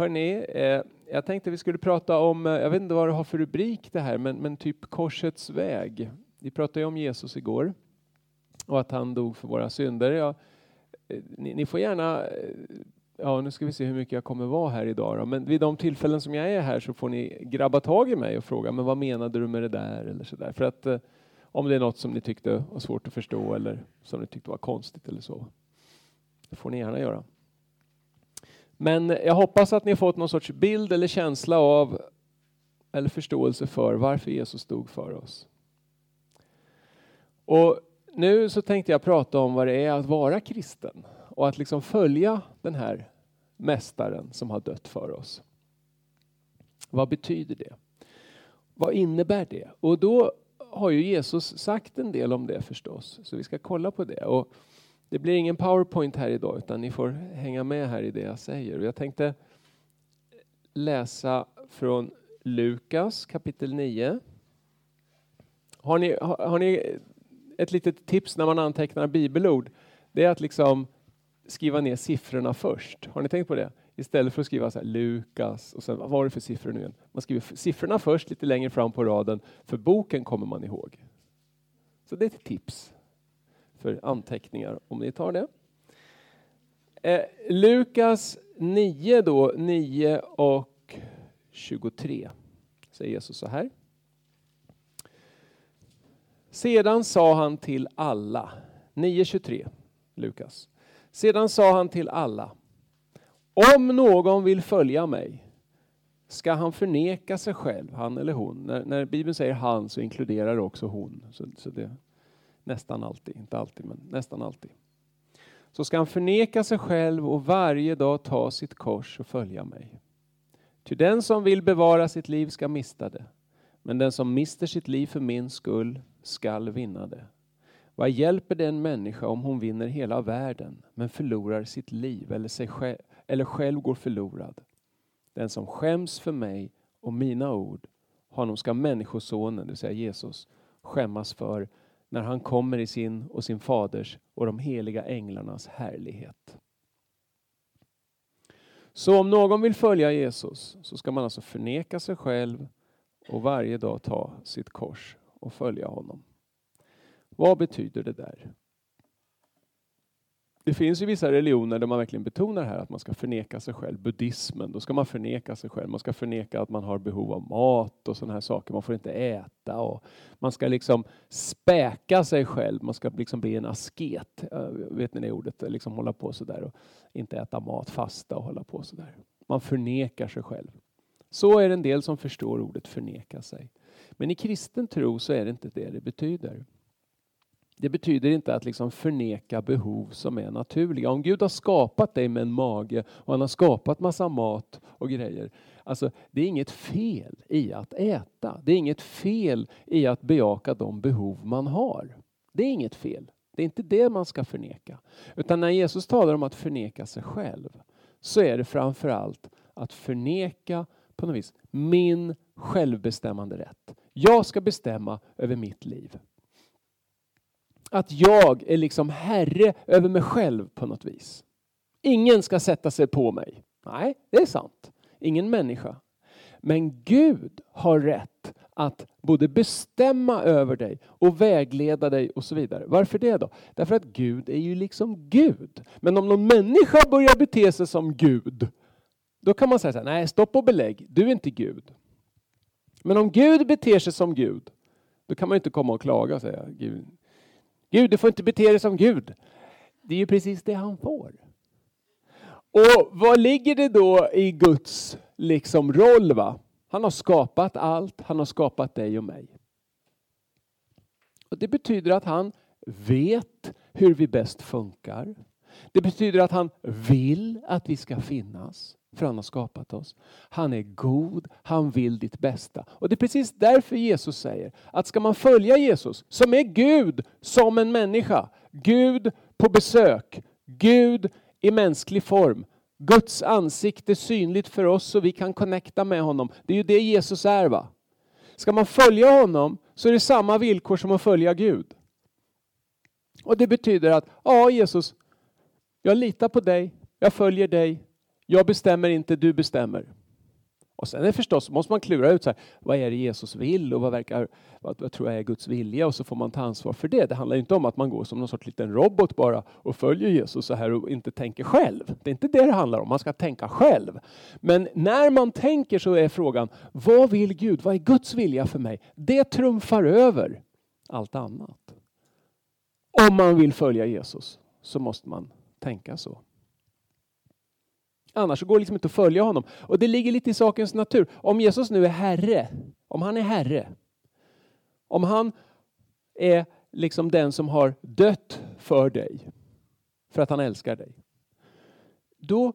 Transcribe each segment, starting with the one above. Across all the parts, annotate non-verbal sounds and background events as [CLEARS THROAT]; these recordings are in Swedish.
Hörni, eh, jag tänkte vi skulle prata om, eh, jag vet inte vad det har för rubrik det här, men, men typ korsets väg. Vi pratade ju om Jesus igår och att han dog för våra synder. Ja, eh, ni, ni, får gärna, eh, ja nu ska vi se hur mycket jag kommer vara här idag då, men vid de tillfällen som jag är här så får ni grabba tag i mig och fråga, men vad menade du med det där eller så där. För att eh, om det är något som ni tyckte var svårt att förstå eller som ni tyckte var konstigt eller så. Det får ni gärna göra. Men jag hoppas att ni har fått någon sorts bild eller känsla av eller förståelse för varför Jesus stod för oss. Och nu så tänkte jag prata om vad det är att vara kristen och att liksom följa den här mästaren som har dött för oss. Vad betyder det? Vad innebär det? Och då har ju Jesus sagt en del om det förstås, så vi ska kolla på det. Och det blir ingen powerpoint här idag utan ni får hänga med här i det jag säger. Jag tänkte läsa från Lukas kapitel 9. Har ni, har, har ni ett litet tips när man antecknar bibelord? Det är att liksom skriva ner siffrorna först. Har ni tänkt på det? Istället för att skriva så här, Lukas och sen vad var det för siffror nu igen? Man skriver siffrorna först lite längre fram på raden, för boken kommer man ihåg. Så det är ett tips för anteckningar om ni tar det. Eh, Lukas 9 då, 9 och 23 säger Jesus så här. Sedan sa han till alla, 9.23 Lukas. Sedan sa han till alla, om någon vill följa mig ska han förneka sig själv, han eller hon. När, när Bibeln säger han så inkluderar det också hon. Så, så det, nästan alltid, inte alltid men nästan alltid. Så ska han förneka sig själv och varje dag ta sitt kors och följa mig. Ty den som vill bevara sitt liv ska mista det, men den som mister sitt liv för min skull skall vinna det. Vad hjälper det en människa om hon vinner hela världen men förlorar sitt liv eller, sig själv, eller själv går förlorad? Den som skäms för mig och mina ord, honom ska Människosonen, det vill säga Jesus, skämmas för när han kommer i sin och sin faders och de heliga änglarnas härlighet. Så om någon vill följa Jesus så ska man alltså förneka sig själv och varje dag ta sitt kors och följa honom. Vad betyder det där? Det finns ju vissa religioner där man verkligen betonar här att man ska förneka sig själv. Buddhismen, då ska man förneka sig själv. Man ska förneka att man har behov av mat och sådana här saker. Man får inte äta och man ska liksom späka sig själv. Man ska liksom bli en asket. Eh, vet ni det ordet? Eh, liksom hålla på sådär och inte äta mat, fasta och hålla på sådär. Man förnekar sig själv. Så är det en del som förstår ordet förneka sig. Men i kristen tro så är det inte det det betyder. Det betyder inte att liksom förneka behov som är naturliga. Om Gud har skapat dig med en mage och han har skapat massa mat och grejer. Alltså, det är inget fel i att äta. Det är inget fel i att bejaka de behov man har. Det är inget fel. Det är inte det man ska förneka. Utan när Jesus talar om att förneka sig själv så är det framförallt att förneka på något vis min självbestämmande rätt. Jag ska bestämma över mitt liv att jag är liksom herre över mig själv på något vis. Ingen ska sätta sig på mig. Nej, det är sant. Ingen människa. Men Gud har rätt att både bestämma över dig och vägleda dig och så vidare. Varför det då? Därför att Gud är ju liksom Gud. Men om någon människa börjar bete sig som Gud, då kan man säga så här, nej stopp och belägg, du är inte Gud. Men om Gud beter sig som Gud, då kan man inte komma och klaga och säga, Gud, Gud, du får inte bete dig som Gud. Det är ju precis det han får. Och vad ligger det då i Guds liksom roll? Va? Han har skapat allt, han har skapat dig och mig. Och Det betyder att han vet hur vi bäst funkar. Det betyder att han vill att vi ska finnas för han har skapat oss. Han är god, han vill ditt bästa. Och det är precis därför Jesus säger att ska man följa Jesus, som är Gud som en människa, Gud på besök, Gud i mänsklig form, Guds ansikte synligt för oss så vi kan connecta med honom. Det är ju det Jesus är. va? Ska man följa honom så är det samma villkor som att följa Gud. Och det betyder att, ja Jesus, jag litar på dig, jag följer dig, jag bestämmer inte, du bestämmer. Och sen är förstås, måste man klura ut så här, vad är det Jesus vill och vad, verkar, vad, vad, tror jag är Guds vilja och så får man ta ansvar för det. Det handlar inte om att man går som någon sorts liten robot bara och följer Jesus så här och inte tänker själv. Det är inte det det handlar om, man ska tänka själv. Men när man tänker så är frågan, vad vill Gud? Vad är Guds vilja för mig? Det trumfar över allt annat. Om man vill följa Jesus så måste man tänka så. Annars går det liksom inte att följa honom. Och det ligger lite i sakens natur. Om Jesus nu är Herre, om han är Herre, om han är liksom den som har dött för dig, för att han älskar dig. Då,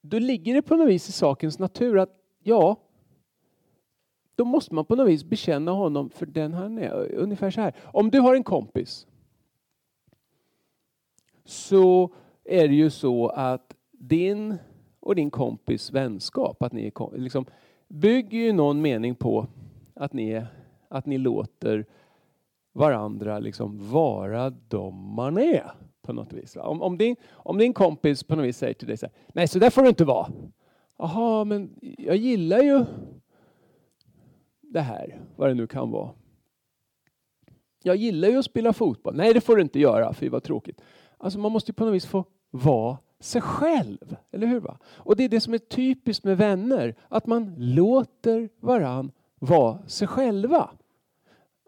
då ligger det på något vis i sakens natur att ja, då måste man på något vis bekänna honom för den han är. Ungefär så här. Om du har en kompis så är det ju så att din och din kompis vänskap, att ni är, liksom, bygger ju någon mening på att ni, att ni låter varandra liksom vara de man är på något vis. Om, om, din, om din kompis på något vis säger till dig så här, nej så där får du inte vara. Jaha, men jag gillar ju det här, vad det nu kan vara. Jag gillar ju att spela fotboll. Nej, det får du inte göra, fy vad tråkigt. Alltså man måste ju på något vis få vara sig själv. Eller hur? Va? Och det är det som är typiskt med vänner, att man låter varann vara sig själva.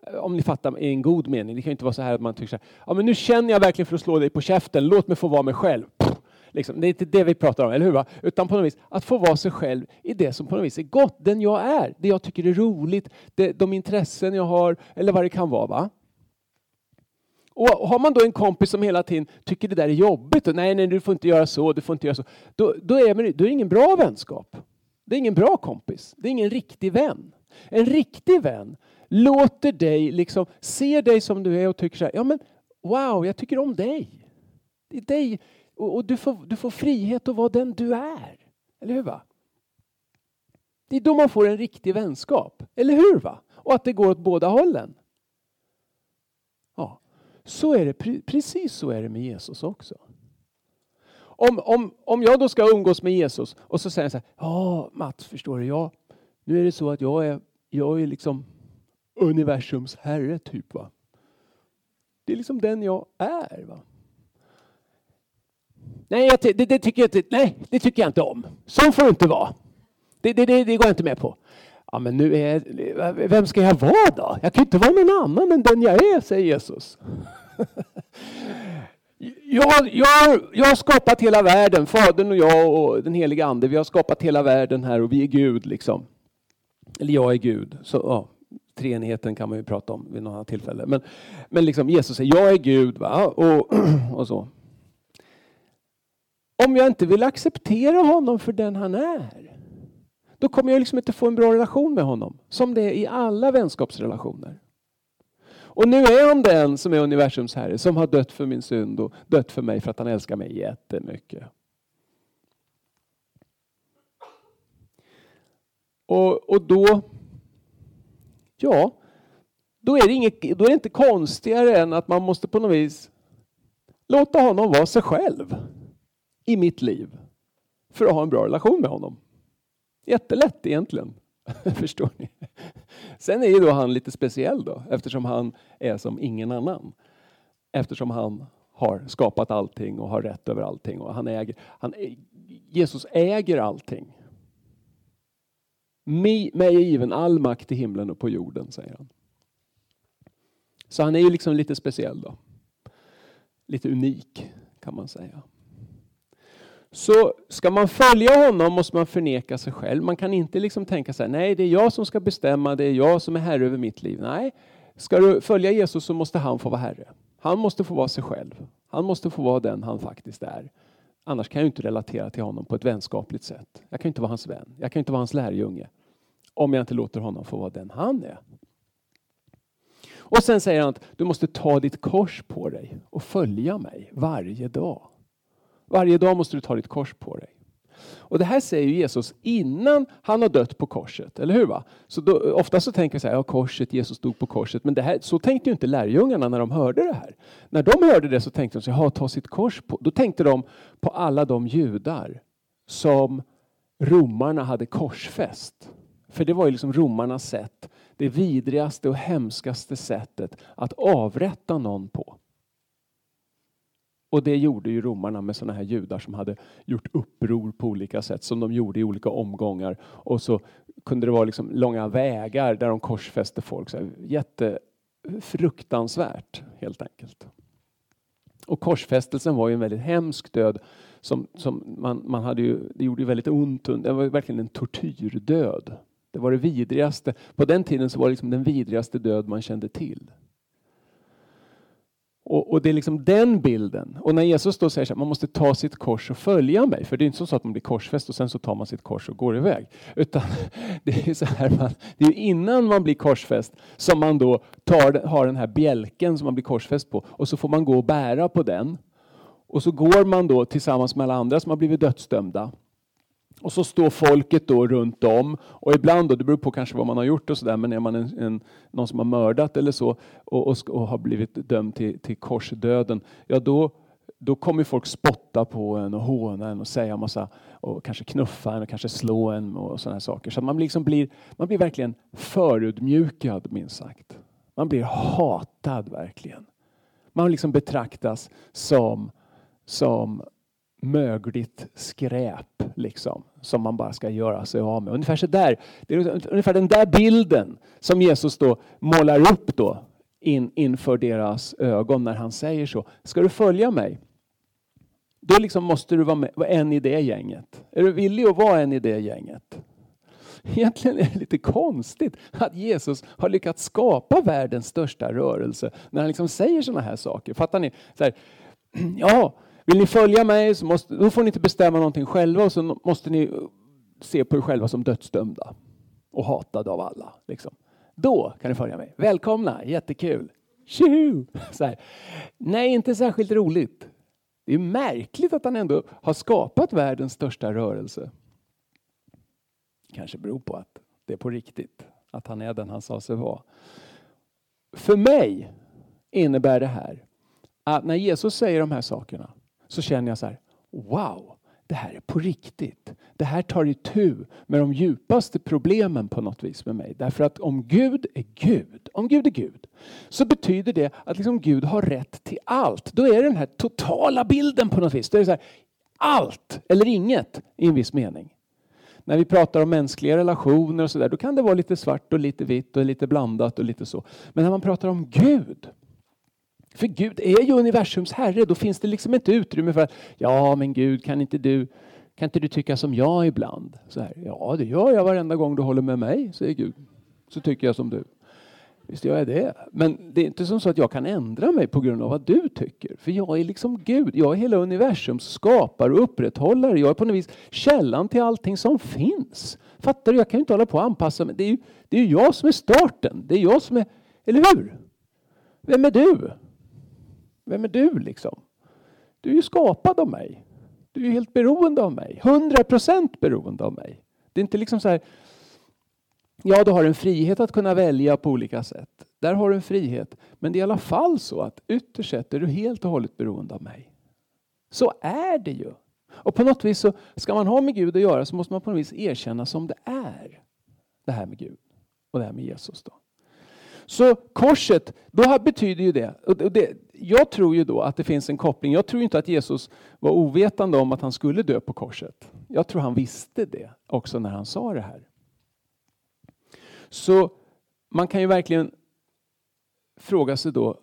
Eh, om ni fattar i en god mening. Det kan inte vara så här att man tycker så här, ja men nu känner jag verkligen för att slå dig på käften, låt mig få vara mig själv. Liksom, det är inte det vi pratar om, eller hur? Va? Utan på något vis att få vara sig själv i det som på något vis är gott, den jag är, det jag tycker är roligt, det, de intressen jag har eller vad det kan vara. Va? Och har man då en kompis som hela tiden tycker det där är jobbigt, och nej, nej, du får inte göra så, du får inte göra så, då, då, är, man, då är det ingen bra vänskap. Det är ingen bra kompis. Det är ingen riktig vän. En riktig vän låter dig liksom, se dig som du är och tycker så här, ja men wow, jag tycker om dig. Det är dig och, och du, får, du får frihet att vara den du är. Eller hur? va? Det är då man får en riktig vänskap. Eller hur? va? Och att det går åt båda hållen. Så är det, precis så är det med Jesus också. Om, om, om jag då ska umgås med Jesus och så säger han så här, ja Mats förstår du, jag, nu är det så att jag är, jag är liksom universums herre typ va. Det är liksom den jag är. va. Nej, jag, det, det, tycker jag inte, nej, det tycker jag inte om. Så får det inte vara. Det, det, det, det går jag inte med på. Ja, men nu är, vem ska jag vara då? Jag kan inte vara någon annan än den jag är, säger Jesus. [LAUGHS] Jag, jag, jag har skapat hela världen, Fadern och jag och den heliga Ande. Vi har skapat hela världen här och vi är Gud. liksom. Eller jag är Gud. Så, ja, treenigheten kan man ju prata om vid något annat tillfälle. Men, men liksom Jesus säger, jag är Gud. Va? Och, [CLEARS THROAT] och så. Om jag inte vill acceptera honom för den han är, då kommer jag liksom inte få en bra relation med honom. Som det är i alla vänskapsrelationer. Och nu är han den som är universums herre, som har dött för min synd och dött för mig för att han älskar mig jättemycket. Och, och då, ja, då är, det inget, då är det inte konstigare än att man måste på något vis låta honom vara sig själv i mitt liv för att ha en bra relation med honom. Jättelätt egentligen. [LAUGHS] Förstår ni? Sen är ju då han lite speciell då, eftersom han är som ingen annan. Eftersom han har skapat allting och har rätt över allting. Och han äger, han, Jesus äger allting. Mig är given all makt i himlen och på jorden, säger han. Så han är ju liksom lite speciell då. Lite unik kan man säga. Så ska man följa honom måste man förneka sig själv. Man kan inte liksom tänka så här, nej det är jag som ska bestämma, det är jag som är herre över mitt liv. Nej, ska du följa Jesus så måste han få vara herre. Han måste få vara sig själv. Han måste få vara den han faktiskt är. Annars kan jag inte relatera till honom på ett vänskapligt sätt. Jag kan inte vara hans vän. Jag kan inte vara hans lärjunge. Om jag inte låter honom få vara den han är. Och sen säger han att du måste ta ditt kors på dig och följa mig varje dag. Varje dag måste du ta ditt kors på dig. Och Det här säger Jesus innan han har dött på korset, eller hur? Va? Så då, ofta så tänker jag så här, ja korset, Jesus dog på korset. Men det här, så tänkte ju inte lärjungarna när de hörde det här. När de hörde det så tänkte de, så, ja ta sitt kors på. Då tänkte de på alla de judar som romarna hade korsfäst. För det var ju liksom romarnas sätt, det vidrigaste och hemskaste sättet att avrätta någon på. Och det gjorde ju romarna med sådana här judar som hade gjort uppror på olika sätt som de gjorde i olika omgångar. Och så kunde det vara liksom långa vägar där de korsfäste folk. Så jättefruktansvärt helt enkelt. Och korsfästelsen var ju en väldigt hemsk död. Som, som man, man hade ju, det gjorde ju väldigt ont. Det var verkligen en tortyrdöd. Det var det vidrigaste. På den tiden så var det liksom den vidrigaste död man kände till. Och, och, det är liksom den bilden. Och när Jesus då säger att man måste ta sitt kors och följa mig, för det är inte så att man blir korsfäst och sen så tar man sitt kors och går iväg. Utan [LAUGHS] det är så här, man, det är innan man blir korsfäst som man då tar, har den här bjälken som man blir korsfäst på och så får man gå och bära på den. Och så går man då tillsammans med alla andra som har blivit dödsdömda och så står folket då runt om och ibland, då, det beror på kanske vad man har gjort och sådär, men är man en, en, någon som har mördat eller så och, och, och har blivit dömd till, till korsdöden, ja då, då kommer folk spotta på en och håna en och säga massa och kanske knuffa en och kanske slå en och sådana saker. Så man liksom blir, man blir verkligen förödmjukad minst sagt. Man blir hatad verkligen. Man liksom betraktas som, som mögligt skräp liksom, som man bara ska göra sig av med. Ungefär så där, det är ungefär den där bilden som Jesus då målar upp då in, inför deras ögon när han säger så. Ska du följa mig? Då liksom måste du vara, med, vara en i det gänget. Är du villig att vara en i det gänget? Egentligen är det lite konstigt att Jesus har lyckats skapa världens största rörelse när han liksom säger sådana här saker. Fattar ni? Så här, [CLEARS THROAT] ja, vill ni följa mig så måste, då får ni inte bestämma någonting själva och så måste ni se på er själva som dödsdömda och hatade av alla. Liksom. Då kan ni följa mig. Välkomna, jättekul. Tjoho! [LAUGHS] Så här. Nej, inte särskilt roligt. Det är märkligt att han ändå har skapat världens största rörelse. Kanske beror på att det är på riktigt, att han är den han sa sig vara. För mig innebär det här att när Jesus säger de här sakerna så känner jag så här, wow, det här är på riktigt. Det här tar itu med de djupaste problemen på något vis med mig. Därför att om Gud är Gud, om Gud är Gud, så betyder det att liksom Gud har rätt till allt. Då är det den här totala bilden på något vis. Då är det så här, allt eller inget i en viss mening. När vi pratar om mänskliga relationer och sådär, då kan det vara lite svart och lite vitt och lite blandat och lite så. Men när man pratar om Gud, för Gud är ju universums herre. Då finns det liksom inte utrymme för att ja, men Gud, kan inte du, kan inte du tycka som jag ibland? Så här, ja, det gör jag varenda gång du håller med mig, säger Gud. Så tycker jag som du. Visst gör jag det. Men det är inte som så att jag kan ändra mig på grund av vad du tycker. För jag är liksom Gud. Jag är hela universums skapare och upprätthållare. Jag är på något vis källan till allting som finns. Fattar du? Jag kan ju inte hålla på att anpassa mig. Det är ju det är jag som är starten. Det är jag som är... Eller hur? Vem är du? Vem är du liksom? Du är ju skapad av mig. Du är helt beroende av mig. 100% beroende av mig. Det är inte liksom så här, ja du har en frihet att kunna välja på olika sätt. Där har du en frihet. Men det är i alla fall så att ytterst sett är du helt och hållet beroende av mig. Så är det ju. Och på något vis så ska man ha med Gud att göra så måste man på något vis erkänna som det är. Det här med Gud och det här med Jesus. då. Så korset, då betyder ju det, och det, jag tror ju då att det finns en koppling. Jag tror inte att Jesus var ovetande om att han skulle dö på korset. Jag tror han visste det också när han sa det här. Så man kan ju verkligen fråga sig då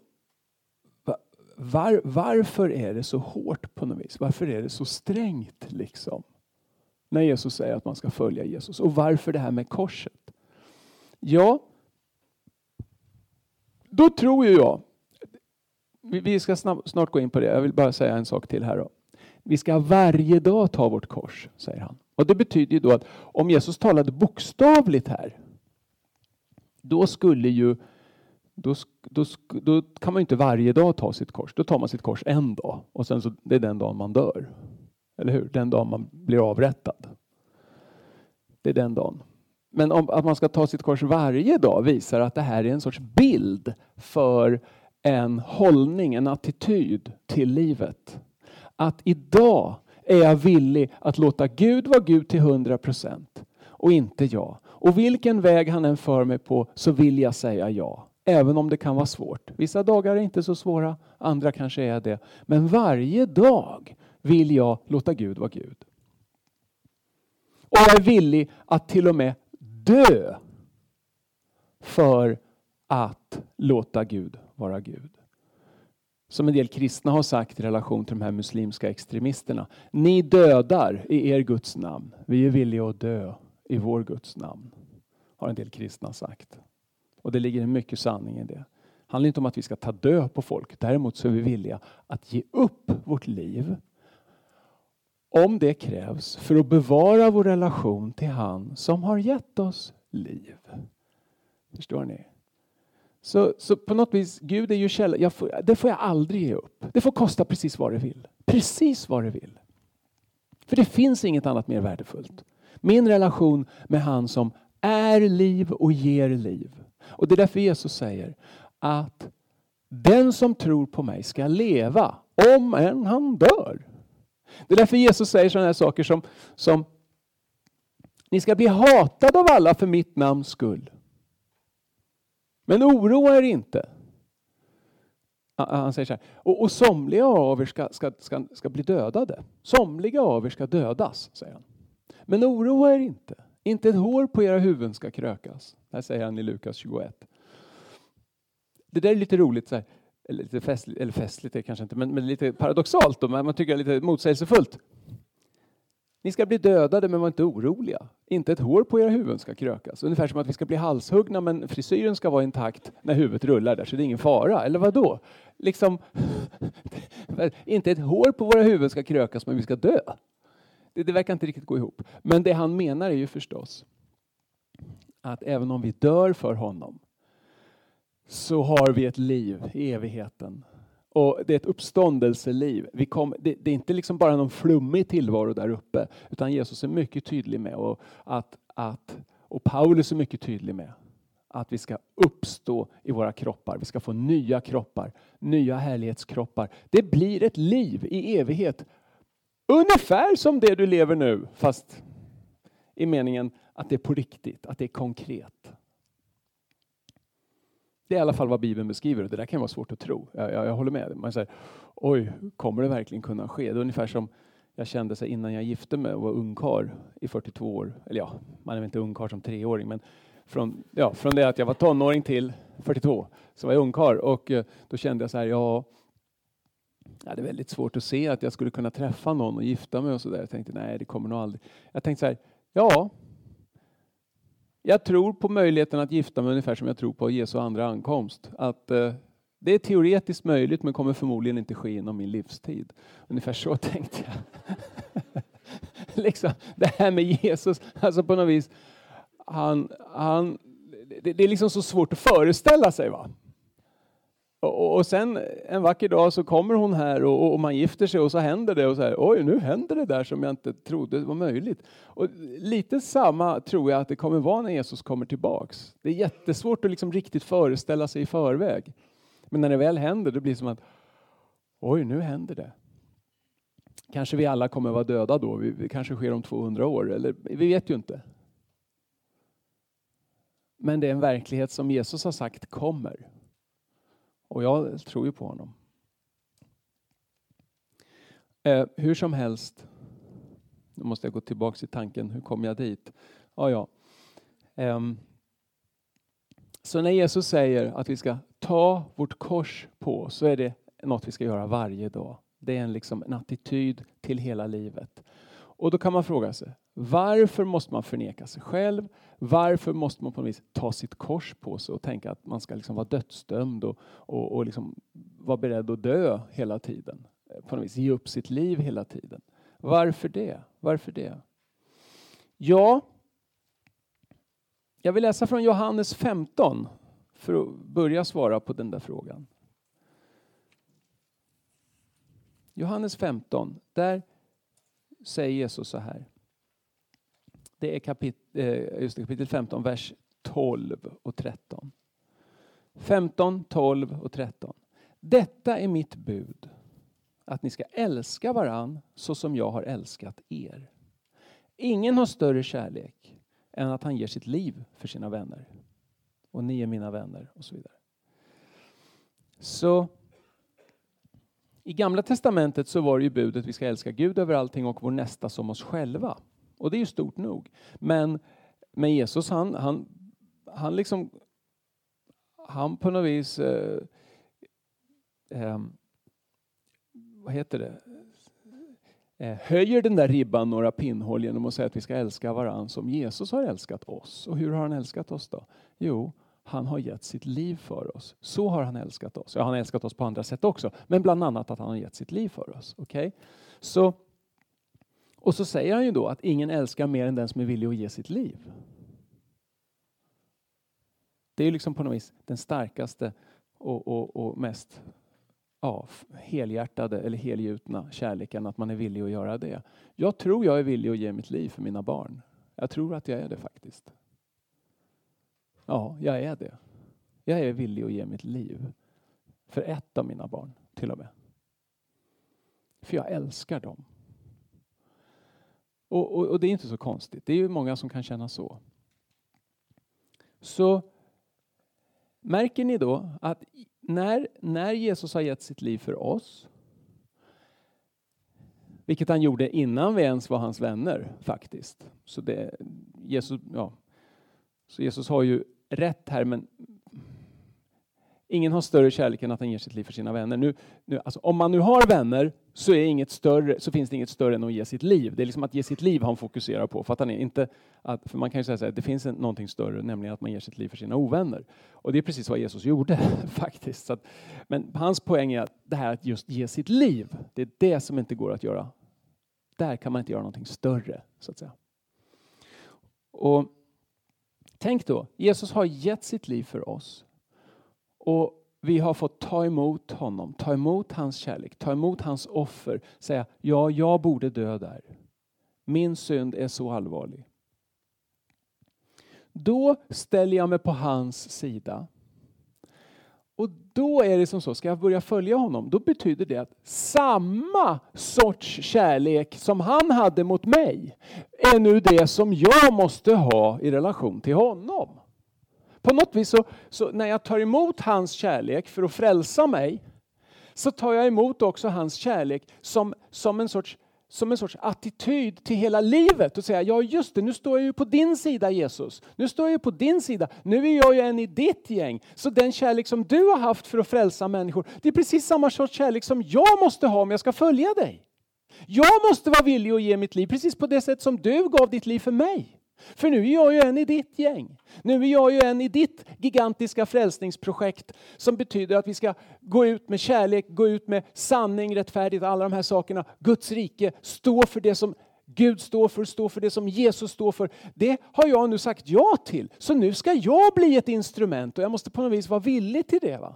var, varför är det så hårt på något vis? Varför är det så strängt liksom? När Jesus säger att man ska följa Jesus. Och varför det här med korset? Ja, då tror ju jag, vi ska snart gå in på det, jag vill bara säga en sak till här. Då. Vi ska varje dag ta vårt kors, säger han. Och Det betyder ju då att om Jesus talade bokstavligt här, då skulle ju då, då, då kan man inte varje dag ta sitt kors. Då tar man sitt kors en dag och sen så, det är den dagen man dör. Eller hur? Den dagen man blir avrättad. Det är den dagen. Men om, att man ska ta sitt kors varje dag visar att det här är en sorts bild för en hållning, en attityd till livet. Att idag är jag villig att låta Gud vara Gud till 100 procent och inte jag. Och vilken väg han än för mig på så vill jag säga ja. Även om det kan vara svårt. Vissa dagar är inte så svåra, andra kanske är det. Men varje dag vill jag låta Gud vara Gud. Och jag är villig att till och med dö för att låta Gud vara Gud. Som en del kristna har sagt i relation till de här muslimska extremisterna. Ni dödar i er Guds namn. Vi är villiga att dö i vår Guds namn. Har en del kristna sagt. Och det ligger mycket sanning i det. Det handlar inte om att vi ska ta död på folk. Däremot så är vi villiga att ge upp vårt liv om det krävs för att bevara vår relation till han som har gett oss liv. Förstår ni? Så, så på något vis, Gud är ju källan. Det får jag aldrig ge upp. Det får kosta precis vad det vill. Precis vad det vill. För det finns inget annat mer värdefullt. Min relation med han som är liv och ger liv. Och det är därför Jesus säger att den som tror på mig ska leva om än han dör. Det är därför Jesus säger sådana här saker som, som ni ska bli hatade av alla för mitt namns skull. Men oroa er inte. Han säger så här, och, och somliga av er ska, ska, ska, ska bli dödade. Somliga av er ska dödas, säger han. Men oroa er inte. Inte ett hår på era huvuden ska krökas. Det här säger han i Lukas 21. Det där är lite roligt. Så här, eller lite festligt, eller festligt är det kanske inte, men, men lite paradoxalt. Då, man tycker det är lite motsägelsefullt. Ni ska bli dödade men var inte oroliga. Inte ett hår på era huvuden ska krökas. Ungefär som att vi ska bli halshuggna men frisyren ska vara intakt när huvudet rullar där så det är ingen fara. Eller vad då? Liksom, [LAUGHS] inte ett hår på våra huvuden ska krökas men vi ska dö. Det, det verkar inte riktigt gå ihop. Men det han menar är ju förstås att även om vi dör för honom så har vi ett liv i evigheten och det är ett uppståndelseliv. Vi kom, det, det, är inte liksom bara någon flummig tillvaro där uppe, utan Jesus är mycket tydlig med och, att, att, och Paulus är mycket tydlig med att vi ska uppstå i våra kroppar. Vi ska få nya kroppar, nya härlighetskroppar. Det blir ett liv i evighet. Ungefär som det du lever nu, fast i meningen att det är på riktigt, att det är konkret. Det är i alla fall vad Bibeln beskriver och det där kan vara svårt att tro. Jag, jag, jag håller med. Man säger, oj, kommer det verkligen kunna ske? Det är ungefär som jag kände sig innan jag gifte mig och var ungkar i 42 år. Eller ja, man är väl inte ungkar som treåring, men från, ja, från det att jag var tonåring till 42 så var jag ungkar och eh, då kände jag så här, ja, jag hade väldigt svårt att se att jag skulle kunna träffa någon och gifta mig och så där. Jag tänkte nej, det kommer nog aldrig. Jag tänkte så här, ja, jag tror på möjligheten att gifta mig ungefär som jag tror på Jesu andra ankomst. Att eh, det är teoretiskt möjligt men kommer förmodligen inte ske inom min livstid. Ungefär så [LAUGHS] tänkte jag. [LAUGHS] liksom, det här med Jesus, alltså på något vis, han, han, det, det är liksom så svårt att föreställa sig. va? Och, och sen en vacker dag så kommer hon här och, och, man gifter sig och så händer det och så här, oj nu händer det där som jag inte trodde var möjligt. Och lite samma tror jag att det kommer vara när Jesus kommer tillbaks. Det är jättesvårt att liksom riktigt föreställa sig i förväg. Men när det väl händer, det blir som att oj nu händer det. Kanske vi alla kommer vara döda då, vi, vi kanske sker om 200 år, eller vi vet ju inte. Men det är en verklighet som Jesus har sagt kommer. Och jag tror ju på honom. Eh, hur som helst, nu måste jag gå tillbaka till tanken, hur kom jag dit? Ah, ja. Eh, så när Jesus säger att vi ska ta vårt kors på så är det något vi ska göra varje dag. Det är en, liksom, en attityd till hela livet. Och då kan man fråga sig, varför måste man förneka sig själv? Varför måste man på något vis ta sitt kors på sig och tänka att man ska liksom vara dödsdömd och, och, och liksom vara beredd att dö hela tiden? På något vis ge upp sitt liv hela tiden. Varför det? Varför det? Ja, jag vill läsa från Johannes 15 för att börja svara på den där frågan. Johannes 15, där säger Jesus så här. Det är kapit eh, just det, kapitel 15, vers 12 och 13. 15, 12 och 13. Detta är mitt bud. att ni ska älska varann så som jag har älskat er. Ingen har större kärlek än att han ger sitt liv för sina vänner. Och ni är mina vänner och så vidare. Så i Gamla Testamentet så var det ju budet att vi ska älska Gud över allting och vår nästa som oss själva. Och det är ju stort nog. Men, men Jesus han, han, han liksom han på något vis eh, eh, vad heter det? Eh, höjer den där ribban några pinnhål genom att säga att vi ska älska varandra som Jesus har älskat oss. Och hur har han älskat oss då? Jo, han har gett sitt liv för oss. Så har han älskat oss. Ja, han har älskat oss på andra sätt också, men bland annat att han har gett sitt liv för oss. Okay? Så, och så säger han ju då att ingen älskar mer än den som är villig att ge sitt liv. Det är liksom på något vis den starkaste och, och, och mest ja, helhjärtade eller helgjutna kärleken, att man är villig att göra det. Jag tror jag är villig att ge mitt liv för mina barn. Jag tror att jag är det faktiskt. Ja, jag är det. Jag är villig att ge mitt liv för ett av mina barn till och med. För jag älskar dem. Och, och, och det är inte så konstigt. Det är ju många som kan känna så. Så märker ni då att när, när Jesus har gett sitt liv för oss, vilket han gjorde innan vi ens var hans vänner faktiskt. Så, det, Jesus, ja, så Jesus har ju rätt här, men ingen har större kärlek än att han ger sitt liv för sina vänner. Nu, nu, alltså, om man nu har vänner så, är inget större, så finns det inget större än att ge sitt liv. Det är liksom att ge sitt liv han fokuserar på. Fattar ni? Inte att, för man kan ju säga att det finns en, någonting större, nämligen att man ger sitt liv för sina ovänner. Och det är precis vad Jesus gjorde [LAUGHS] faktiskt. Att, men hans poäng är att det här att just ge sitt liv, det är det som inte går att göra. Där kan man inte göra någonting större, så att säga. Och Tänk då, Jesus har gett sitt liv för oss. Och vi har fått ta emot honom, ta emot hans kärlek, ta emot hans offer, säga ja, jag borde dö där. Min synd är så allvarlig. Då ställer jag mig på hans sida och då är det som så, ska jag börja följa honom, då betyder det att samma sorts kärlek som han hade mot mig är nu det som jag måste ha i relation till honom. På något vis så, så när jag tar emot hans kärlek för att frälsa mig, så tar jag emot också hans kärlek som, som en sorts som en sorts attityd till hela livet och säga ja just det, nu står jag ju på din sida Jesus. Nu står jag ju på din sida. Nu är jag ju en i ditt gäng. Så den kärlek som du har haft för att frälsa människor, det är precis samma sorts kärlek som jag måste ha om jag ska följa dig. Jag måste vara villig att ge mitt liv precis på det sätt som du gav ditt liv för mig. För nu är jag ju en i ditt gäng. Nu är jag ju en i ditt gigantiska frälsningsprojekt som betyder att vi ska gå ut med kärlek, gå ut med sanning, rättfärdighet, alla de här sakerna. Guds rike, stå för det som Gud står för, stå för det som Jesus står för. Det har jag nu sagt ja till. Så nu ska jag bli ett instrument och jag måste på något vis vara villig till det. Va?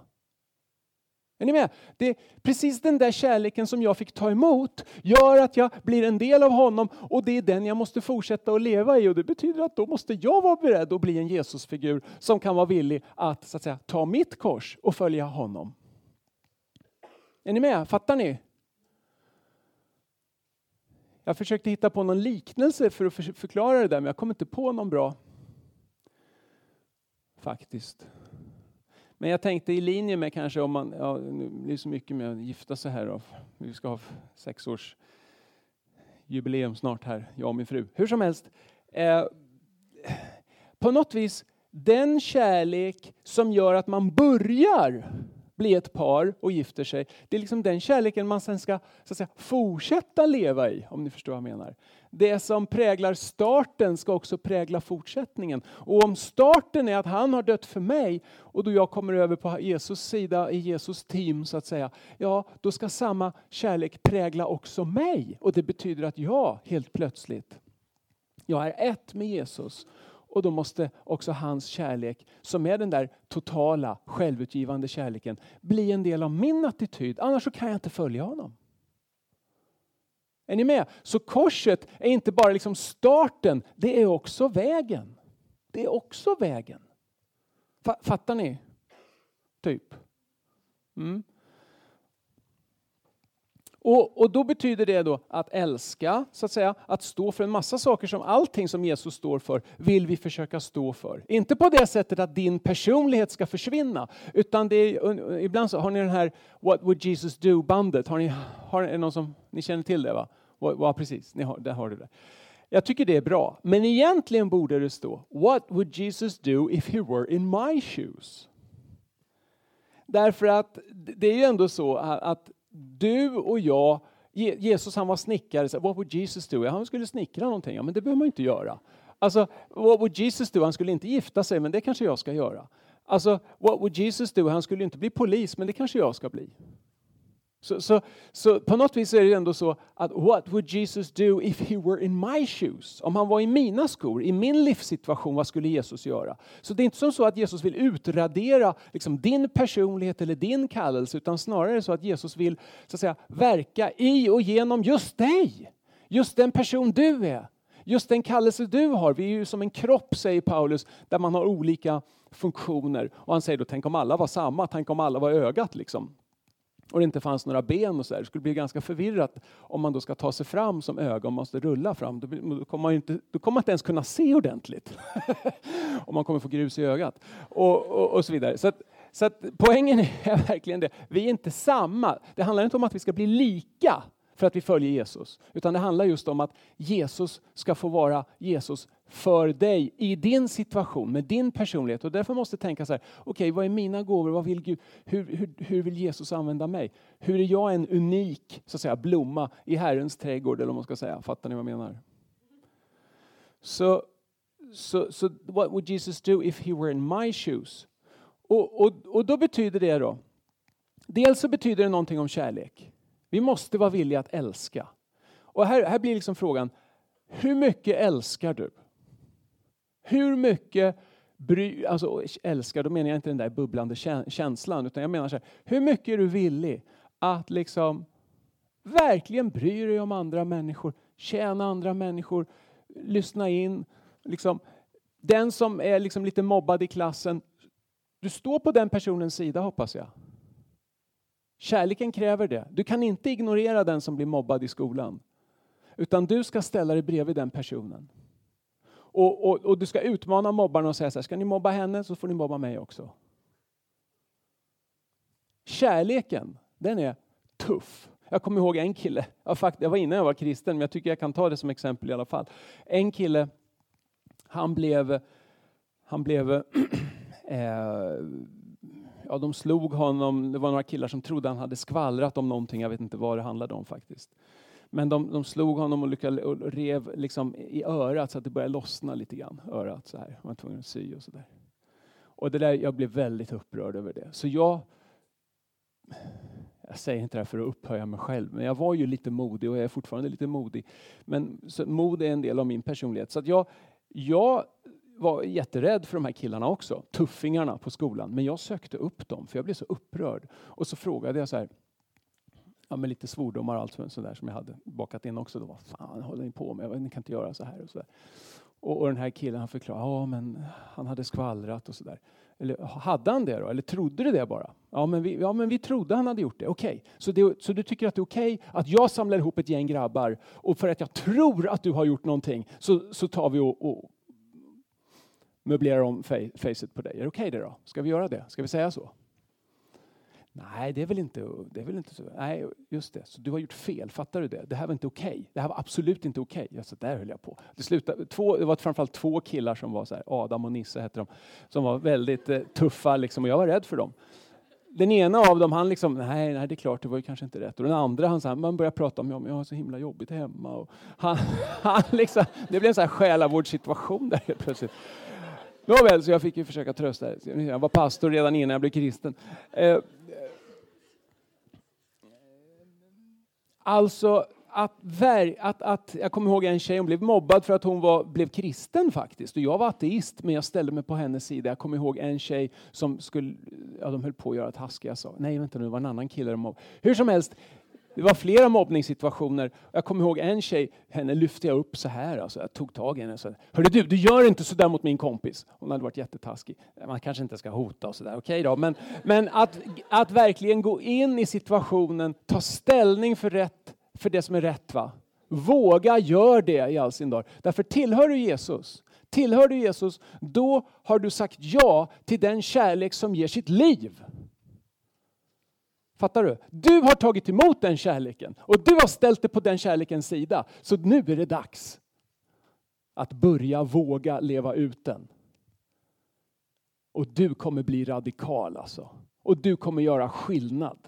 Är ni med? Det är precis den där kärleken som jag fick ta emot gör att jag blir en del av honom och det är den jag måste fortsätta att leva i och det betyder att då måste jag vara beredd att bli en Jesusfigur som kan vara villig att, så att säga, ta mitt kors och följa honom. Är ni med? Fattar ni? Jag försökte hitta på någon liknelse för att förklara det där men jag kom inte på någon bra. Faktiskt. Men jag tänkte i linje med kanske om man, ja, det är så mycket med att gifta sig här då. Vi ska ha sex års jubileum snart här, jag och min fru. Hur som helst, eh, på något vis den kärlek som gör att man börjar bli ett par och gifter sig. Det är liksom den kärleken man sen ska så att säga, fortsätta leva i, om ni förstår vad jag menar. Det som präglar starten ska också prägla fortsättningen. Och om starten är att han har dött för mig och då jag kommer över på Jesus sida, i Jesus team så att säga, ja då ska samma kärlek prägla också mig. Och det betyder att jag helt plötsligt, jag är ett med Jesus och då måste också hans kärlek, som är den där totala självutgivande kärleken, bli en del av min attityd. Annars så kan jag inte följa honom. Är ni med? Så korset är inte bara liksom starten, det är också vägen. Det är också vägen. Fattar ni? Typ. Mm. Och, och då betyder det då att älska, så att säga, att stå för en massa saker som allting som Jesus står för vill vi försöka stå för. Inte på det sättet att din personlighet ska försvinna, utan det är, ibland så har ni den här What would Jesus do-bandet, har ni, har, är någon som, ni känner till det va? Ja, precis, ni har, där har du det. Jag tycker det är bra, men egentligen borde det stå What would Jesus do if he were in my shoes? Därför att det är ju ändå så att du och jag, Jesus han var snickare, så what would Jesus do? Han skulle snickra någonting, ja, men det behöver man inte göra. Alltså, what would Jesus do? Han skulle inte gifta sig, men det kanske jag ska göra. Alltså, what would Jesus do? Han skulle inte bli polis, men det kanske jag ska bli. Så, så, så på något vis är det ändå så att what would Jesus do if he were in my shoes? Om han var i mina skor, i min livssituation, vad skulle Jesus göra? Så det är inte som så att Jesus vill utradera liksom, din personlighet eller din kallelse, utan snarare så att Jesus vill så att säga, verka i och genom just dig. Just den person du är. Just den kallelse du har. Vi är ju som en kropp, säger Paulus, där man har olika funktioner. Och han säger då, tänk om alla var samma, tänk om alla var ögat liksom och det inte fanns några ben och så där. Det skulle bli ganska förvirrat om man då ska ta sig fram som öga och måste rulla fram. Då, kommer man inte, då kommer man inte ens kunna se ordentligt. [LAUGHS] om man kommer få grus i ögat. Och, och, och så vidare. Så, att, så att poängen är [LAUGHS] verkligen det. Vi är inte samma. Det handlar inte om att vi ska bli lika för att vi följer Jesus. Utan det handlar just om att Jesus ska få vara Jesus för dig i din situation med din personlighet. Och därför måste tänka så här, okej okay, vad är mina gåvor? Vad vill Gud? Hur, hur, hur vill Jesus använda mig? Hur är jag en unik så att säga, blomma i Herrens trädgård? Eller vad man ska säga. Fattar ni vad jag menar? Så, so, so, so what would Jesus do if he were in my shoes? Och, och, och då betyder det då, dels så betyder det någonting om kärlek. Vi måste vara villiga att älska. Och här, här blir liksom frågan, hur mycket älskar du? Hur mycket bry, alltså älskar, då menar jag inte den där bubblande känslan, utan jag menar så här, hur mycket är du villig att liksom verkligen bry dig om andra människor, tjäna andra människor, lyssna in. Liksom, den som är liksom lite mobbad i klassen, du står på den personens sida hoppas jag. Kärleken kräver det. Du kan inte ignorera den som blir mobbad i skolan. Utan du ska ställa dig bredvid den personen. Och, och, och du ska utmana mobbarna och säga så här, ska ni mobba henne så får ni mobba mig också. Kärleken, den är tuff. Jag kommer ihåg en kille, jag fakt, jag var innan jag var kristen, men jag tycker jag kan ta det som exempel i alla fall. En kille, han blev, han blev [CLEARS THROAT] eh, ja, de slog honom, det var några killar som trodde han hade skvallrat om någonting, jag vet inte vad det handlade om faktiskt. Men de, de slog honom och, lyckade, och rev liksom i örat så att det började lossna lite grann. Örat så här. Man var tvungen att sy och så där. Och det där, jag blev väldigt upprörd över det. Så jag, jag säger inte det här för att upphöja mig själv, men jag var ju lite modig och jag är fortfarande lite modig. Men så, mod är en del av min personlighet. Så att jag, jag var jätterädd för de här killarna också, tuffingarna på skolan. Men jag sökte upp dem för jag blev så upprörd. Och så frågade jag så här, ja, med lite svordomar och allt sånt som jag hade bakat in också. Då, vad fan håller ni på med? Ni kan inte göra så här. Och, så och, och, den här killen han förklarade, ja men han hade skvallrat och sådär. Eller hade han det då? Eller trodde du det bara? Ja men vi, ja, men vi trodde han hade gjort det. Okej, okay. så, så du tycker att det är okej okay att jag samlar ihop ett gäng grabbar och för att jag tror att du har gjort någonting så, så tar vi och, och möblerar om facet på dig. Är det okej okay det då? Ska vi göra det? Ska vi säga så? Nej, det är väl inte, det är väl inte så. Nej, just det. Så du har gjort fel, fattar du det? Det här var inte okej. Okay. Det här var absolut inte okej. Okay. Så där höll jag på. Det, slutade, två, det var framförallt två killar som var så här, Adam och Nisse hette de, som var väldigt eh, tuffa liksom, och jag var rädd för dem. Den ena av dem, han liksom, nej, nej det är klart, det var ju kanske inte rätt. Och den andra, han, så här, man börjar prata om, ja, men jag har så himla jobbigt hemma. Och han, [LAUGHS] han liksom, det blev en sån här själavårdssituation där helt plötsligt. Nåväl, så jag fick ju försöka trösta. Jag var pastor redan innan jag blev kristen. Eh, Alltså att, att, att, jag kommer ihåg en tjej, hon blev mobbad för att hon var, blev kristen faktiskt. Och jag var ateist, men jag ställde mig på hennes sida. Jag kommer ihåg en tjej som skulle, ja de höll på att göra taskiga saker. Nej vänta nu, det var en annan kille de mobbade. Hur som helst, det var flera mobbningssituationer. Jag kommer ihåg en tjej, henne lyfte jag upp så här. Alltså, jag tog tag i henne och sa, Hörru du, du gör inte så där mot min kompis. Hon hade varit jättetaskig. Man kanske inte ska hota och sådär, okej okay då. Men, men att, att verkligen gå in i situationen, ta ställning för, rätt, för det som är rätt. va? Våga gör det i all sin dag. Därför tillhör du Jesus. Tillhör du Jesus, då har du sagt ja till den kärlek som ger sitt liv. Fattar du? Du har tagit emot den kärleken och du har ställt dig på den kärlekens sida. Så nu är det dags att börja våga leva ut den. Och du kommer bli radikal alltså. Och du kommer göra skillnad.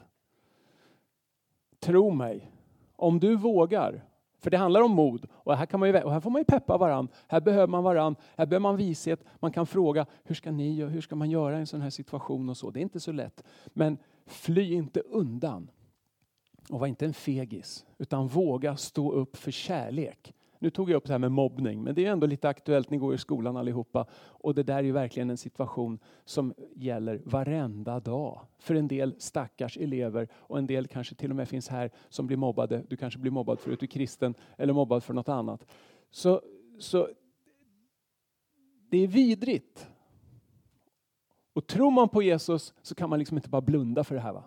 Tro mig, om du vågar, för det handlar om mod och här, kan man ju, och här får man ju peppa varann. Här behöver man varann, här behöver man vishet. Man kan fråga, hur ska ni hur ska man göra i en sån här situation och så. Det är inte så lätt. Men Fly inte undan. Och var inte en fegis, utan våga stå upp för kärlek. Nu tog jag upp det här med mobbning, men det är ändå lite aktuellt. Ni går i skolan allihopa. Och det där är ju verkligen en situation som gäller varenda dag. För en del stackars elever och en del kanske till och med finns här som blir mobbade. Du kanske blir mobbad för att du är kristen eller mobbad för något annat. Så, så det är vidrigt och tror man på Jesus så kan man liksom inte bara blunda för det här. Va?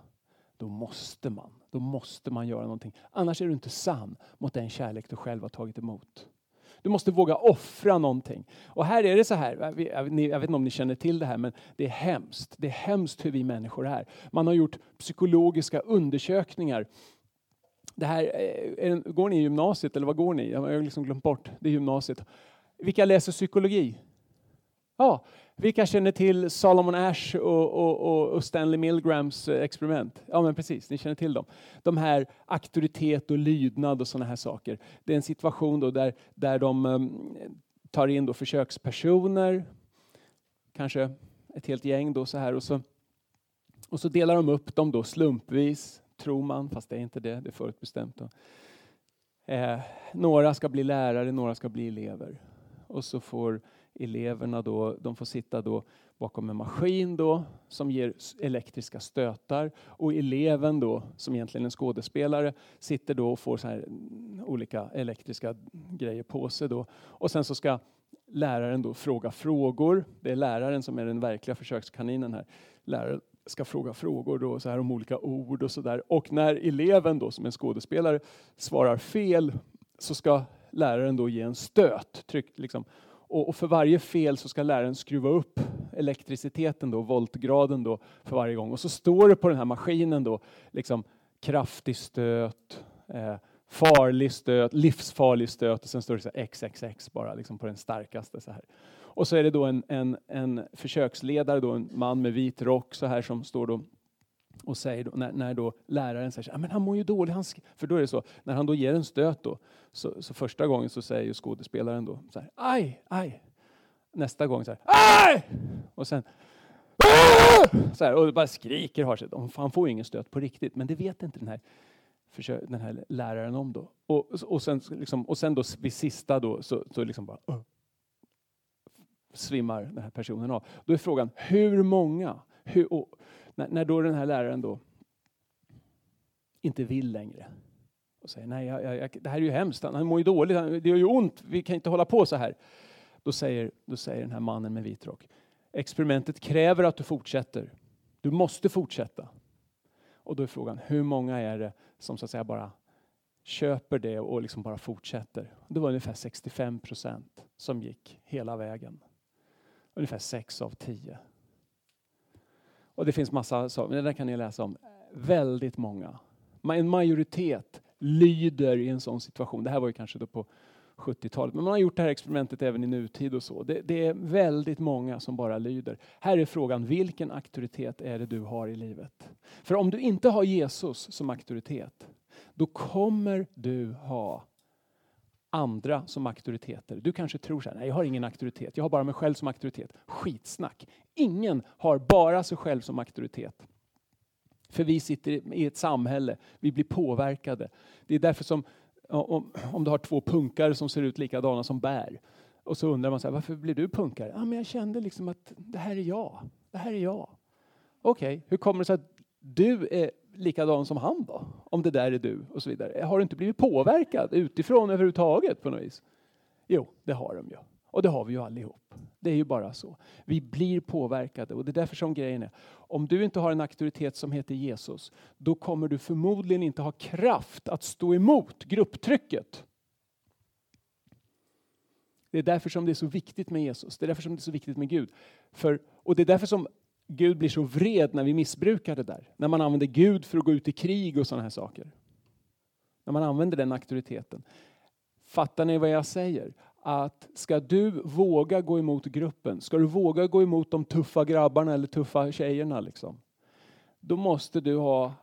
Då måste man. Då måste man göra någonting. Annars är du inte sann mot den kärlek du själv har tagit emot. Du måste våga offra någonting. Och här är det så här, jag vet inte om ni känner till det här, men det är hemskt. Det är hemskt hur vi människor är. Man har gjort psykologiska undersökningar. Det här, eh, är, går ni i gymnasiet eller vad går ni? Jag har liksom glömt bort. Det är gymnasiet. Vilka läser psykologi? Ja, vilka känner till Solomon Ash och, och, och, Stanley Milgrams eh, experiment? Ja, men precis, ni känner till dem. De här auktoritet och lydnad och sådana här saker. Det är en situation då där, där de um, tar in då försökspersoner, kanske ett helt gäng då så här och så, och så delar de upp dem då slumpvis, tror man, fast det är inte det, det är förutbestämt. Då. Eh, några ska bli lärare, några ska bli elever. Och så får eleverna då, de får sitta då bakom en maskin då, som ger elektriska stötar och eleven då, som egentligen är en skådespelare, sitter då och får så här mm, olika elektriska grejer på sig. Då. Och sen så ska läraren då fråga frågor. Det är läraren som är den verkliga försökskaninen här. Läraren ska fråga frågor då, så här om olika ord och sådär. Och när eleven då, som är skådespelare, svarar fel så ska läraren då ge en stöt. Tryck, liksom, och, och, för varje fel så ska läraren skruva upp elektriciteten, då, voltgraden då, för varje gång. Och så står det på den här maskinen då, liksom kraftig stöt, eh, farlig stöt, livsfarlig stöt och sen står det så XXX bara liksom på den starkaste. Så här. Och så är det då en, en, en försöksledare, då, en man med vit rock så här som står då och säger då, när, när då läraren säger att ah, han mår ju dåligt, han för då är det så, när han då ger en stöt då, så, så första gången så säger skådespelaren då så här, aj, aj. Nästa gång så här, aj! Och sen ah! så här, och bara skriker har sig. Han får ju ingen stöt på riktigt, men det vet inte den här, den här läraren om då. Och, och, sen, liksom, och sen då vid sista då så, så liksom bara uh, svimmar den här personen av. Då är frågan, hur många? Hur, och, när, när då den här läraren då inte vill längre och säger nej, jag, jag, det här är ju hemskt, han mår ju dåligt, det gör ju ont, vi kan inte hålla på så här. Då säger, då säger den här mannen med vit rock, experimentet kräver att du fortsätter. Du måste fortsätta. Och då är frågan, hur många är det som så att säga bara köper det och liksom bara fortsätter? Det var ungefär 65 procent som gick hela vägen. Ungefär 6 av 10. Och det finns massa saker, det där kan ni läsa om. Väldigt många. En majoritet lyder i en sån situation. Det här var ju kanske då på 70-talet, men man har gjort det här experimentet även i nutid och så. Det, det, är väldigt många som bara lyder. Här är frågan, vilken auktoritet är det du har i livet? För om du inte har Jesus som auktoritet, då kommer du ha andra som auktoriteter. Du kanske tror så här, nej jag har ingen auktoritet, jag har bara mig själv som auktoritet. Skitsnack! Ingen har bara sig själv som auktoritet. För vi sitter i ett samhälle, vi blir påverkade. Det är därför som om, om du har två punkare som ser ut likadana som bär och så undrar man så här, varför blir du punkare? Ja, men jag kände liksom att det här är jag. Det här är jag. Okej, okay, hur kommer det sig att du är likadan som han då? Om det där är du och så vidare. Har du inte blivit påverkad utifrån överhuvudtaget på något vis? Jo, det har de ju. Och det har vi ju allihop. Det är ju bara så. Vi blir påverkade och det är därför som grejen är, om du inte har en auktoritet som heter Jesus, då kommer du förmodligen inte ha kraft att stå emot grupptrycket. Det är därför som det är så viktigt med Jesus. Det är därför som det är så viktigt med Gud. För, och det är därför som Gud blir så vred när vi missbrukar det där. När man använder Gud för att gå ut i krig och sådana här saker. När man använder den auktoriteten. Fattar ni vad jag säger? Att ska du våga gå emot gruppen, ska du våga gå emot de tuffa grabbarna eller tuffa tjejerna, liksom, då måste du ha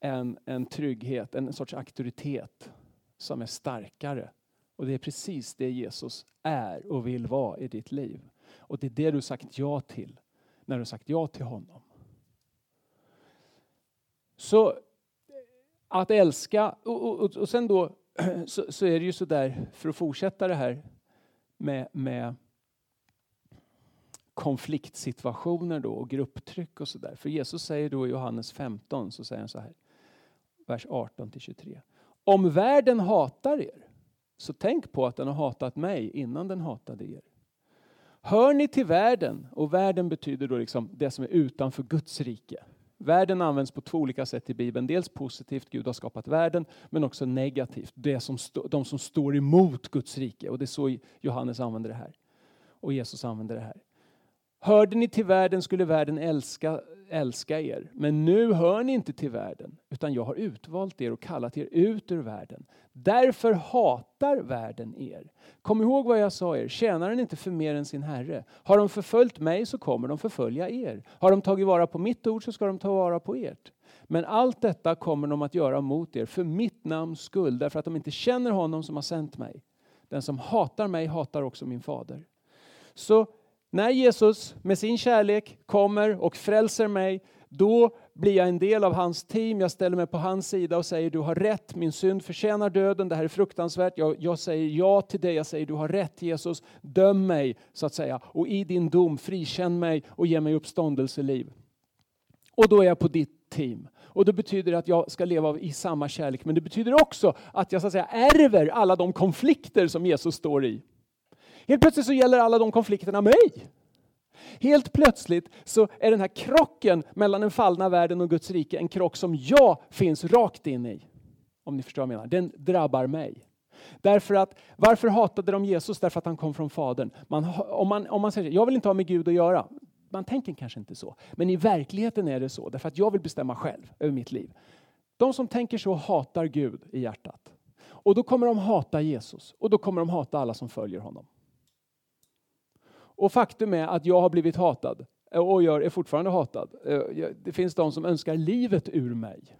en, en trygghet, en sorts auktoritet som är starkare. Och det är precis det Jesus är och vill vara i ditt liv. Och det är det du sagt ja till när du sagt ja till honom. Så att älska, och, och, och sen då [CLEARS THROAT] så, så, är det ju så där, för att fortsätta det här med, med konfliktsituationer då och grupptryck och sådär. För Jesus säger då i Johannes 15, så säger han så här, vers 18 till 23. Om världen hatar er, så tänk på att den har hatat mig innan den hatade er. Hör ni till världen, och världen betyder då liksom det som är utanför Guds rike. Världen används på två olika sätt i Bibeln. Dels positivt, Gud har skapat världen, men också negativt, det som de som står emot Guds rike. Och det är så Johannes använder det här. Och Jesus använder det här. Hörde ni till världen skulle världen älska, älska er. Men nu hör ni inte till världen, utan jag har utvalt er och kallat er ut ur världen. Därför hatar världen er. Kom ihåg vad jag sa er, tjänaren inte för mer än sin herre. Har de förföljt mig så kommer de förfölja er. Har de tagit vara på mitt ord så ska de ta vara på ert. Men allt detta kommer de att göra mot er för mitt namns skull, därför att de inte känner honom som har sänt mig. Den som hatar mig hatar också min fader. Så när Jesus med sin kärlek kommer och frälser mig, då blir jag en del av hans team, jag ställer mig på hans sida och säger du har rätt, min synd förtjänar döden, det här är fruktansvärt. Jag, jag säger ja till dig, jag säger du har rätt Jesus, döm mig så att säga och i din dom frikänn mig och ge mig uppståndelseliv. Och då är jag på ditt team. Och det betyder att jag ska leva i samma kärlek, men det betyder också att jag så att säga ärver alla de konflikter som Jesus står i. Helt plötsligt så gäller alla de konflikterna mig. Helt plötsligt så är den här krocken mellan den fallna världen och Guds rike en krock som jag finns rakt in i. Om ni förstår vad jag menar. Den drabbar mig. Därför att, varför hatade de Jesus? Därför att han kom från Fadern. Man, om, man, om man säger jag vill inte ha med Gud att göra. Man tänker kanske inte så. Men i verkligheten är det så. Därför att jag vill bestämma själv över mitt liv. De som tänker så hatar Gud i hjärtat. Och då kommer de hata Jesus. Och då kommer de hata alla som följer honom. Och faktum är att jag har blivit hatad eh, och gör, är fortfarande hatad. Eh, det finns de som önskar livet ur mig.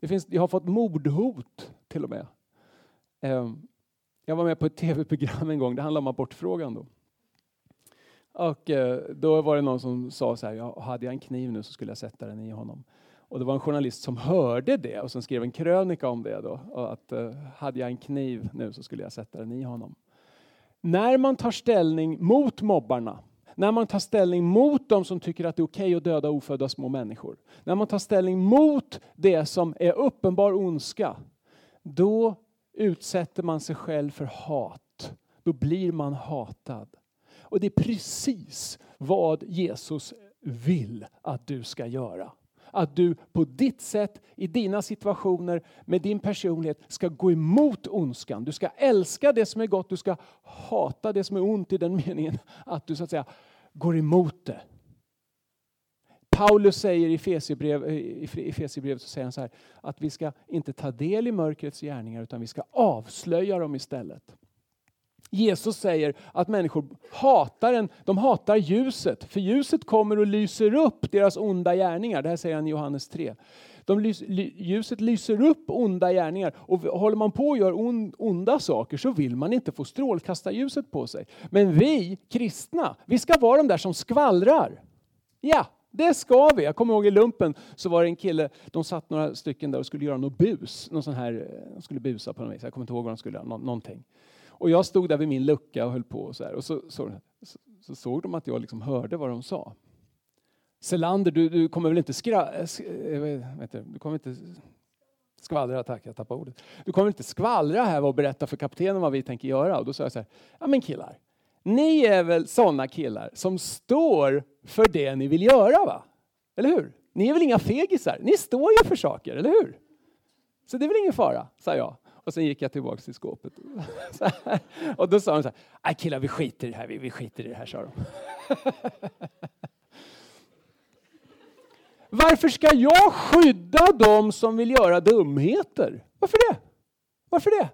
Det finns, jag har fått mordhot till och med. Ehm, jag var med på ett tv-program en gång, det handlade om abortfrågan då. Och eh, då var det någon som sa så här, ja, hade jag en kniv nu så skulle jag sätta den i honom. Och det var en journalist som hörde det och som skrev en krönika om det då. Att hade jag en kniv nu så skulle jag sätta den i honom. När man tar ställning mot mobbarna, när man tar ställning mot dem som tycker att det är okej okay att döda ofödda små människor, när man tar ställning mot det som är uppenbar ondska, då utsätter man sig själv för hat. Då blir man hatad. Och det är precis vad Jesus vill att du ska göra att du på ditt sätt, i dina situationer, med din personlighet ska gå emot ondskan. Du ska älska det som är gott, du ska hata det som är ont i den [LAUGHS] meningen att du så att säga går emot det. Paulus säger i Efesierbrevet eh, så säger han så här, att vi ska inte ta del i mörkrets gärningar utan vi ska avslöja dem istället. Jesus säger att människor hatar en, de hatar ljuset, för ljuset kommer och lyser upp deras onda gärningar. Det här säger han i Johannes 3. De lys, ljuset lyser upp onda gärningar och håller man på och gör on, onda saker så vill man inte få strålkastarljuset på sig. Men vi kristna, vi ska vara de där som skvallrar. Ja, det ska vi. Jag kommer ihåg i lumpen så var det en kille, de satt några stycken där och skulle göra något bus, någon sån här, de skulle busa på något vis. Jag kommer inte ihåg vad de skulle göra, någonting. Och jag stod där vid min lucka och höll på och så här. Och så, så, så, så såg de att jag liksom hörde vad de sa. Selander, du, du kommer väl inte skra, eh, eh, vet du, du kommer inte skvallra, tack jag tappade ordet. Du kommer inte skvallra här och berätta för kaptenen vad vi tänker göra. Och då sa jag så här, ja men killar, ni är väl sådana killar som står för det ni vill göra va? Eller hur? Ni är väl inga fegisar? Ni står ju för saker, eller hur? Så det är väl ingen fara, sa jag. Och sen gick jag tillbaka till skåpet. [LAUGHS] och då sa de så här, nej killar vi skiter i det här, vi, vi skiter i det här, sa de. [LAUGHS] Varför ska jag skydda dem som vill göra dumheter? Varför det? Varför det?